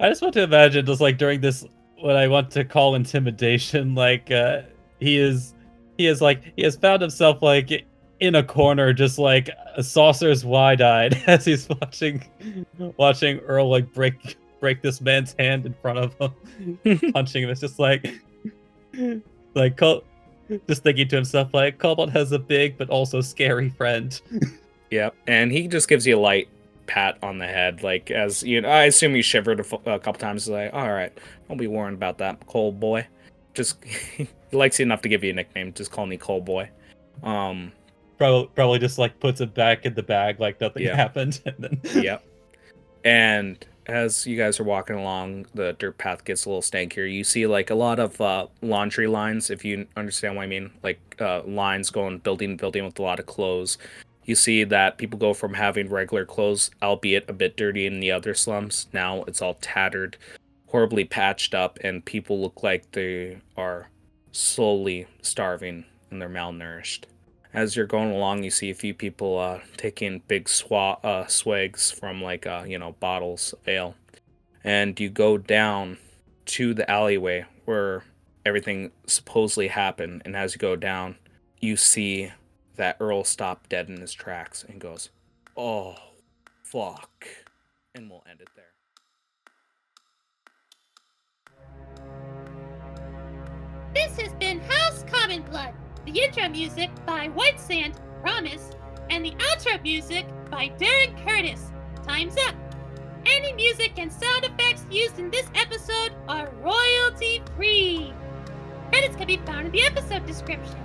D: I just want to imagine just like during this what I want to call intimidation, like uh he is he is like he has found himself like in a corner just like a saucer's wide-eyed as he's watching watching Earl like break break this man's hand in front of him punching him it's just like like Col- just thinking to himself like Cobalt has a big but also scary friend
B: Yep. And he just gives you a light pat on the head, like as you know. I assume you shivered a, couple times. Like, all right, don't be worrying about that, cold boy. Just he likes you enough to give you a nickname. Just call me cold boy. Um.
D: probably probably just like puts it back in the bag like nothing
B: Yeah.
D: happened and then
B: Yep. And as you guys are walking along, the dirt path gets a little stankier. You see like a lot of uh, laundry lines, if you understand what I mean, like uh, lines going building to building with a lot of clothes. You see that people go from having regular clothes, albeit a bit dirty in the other slums. Now it's all tattered, horribly patched up, and people look like they are slowly starving and they're malnourished. As you're going along, you see a few people uh, taking big swa- uh, swags from like uh, you know bottles of ale, and you go down to the alleyway where everything supposedly happened. And as you go down, you see that Earl stop dead in his tracks and goes, "Oh, fuck," and we'll end it
A: This has been House Common Blood, the intro music by White Sand, Promise, and the outro music by Darren Curtis. Time's up. Any music and sound effects used in this episode are royalty free. Credits can be found in the episode description.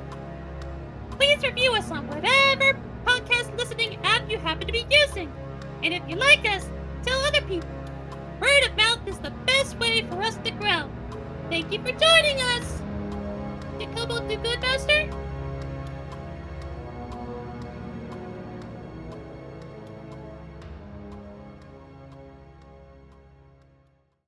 A: Please review us on whatever podcast listening app you happen to be using. And if you like us, tell other people. Word of mouth is the best way for us to grow. Thank you for joining us. Did Cobalt do good, Master?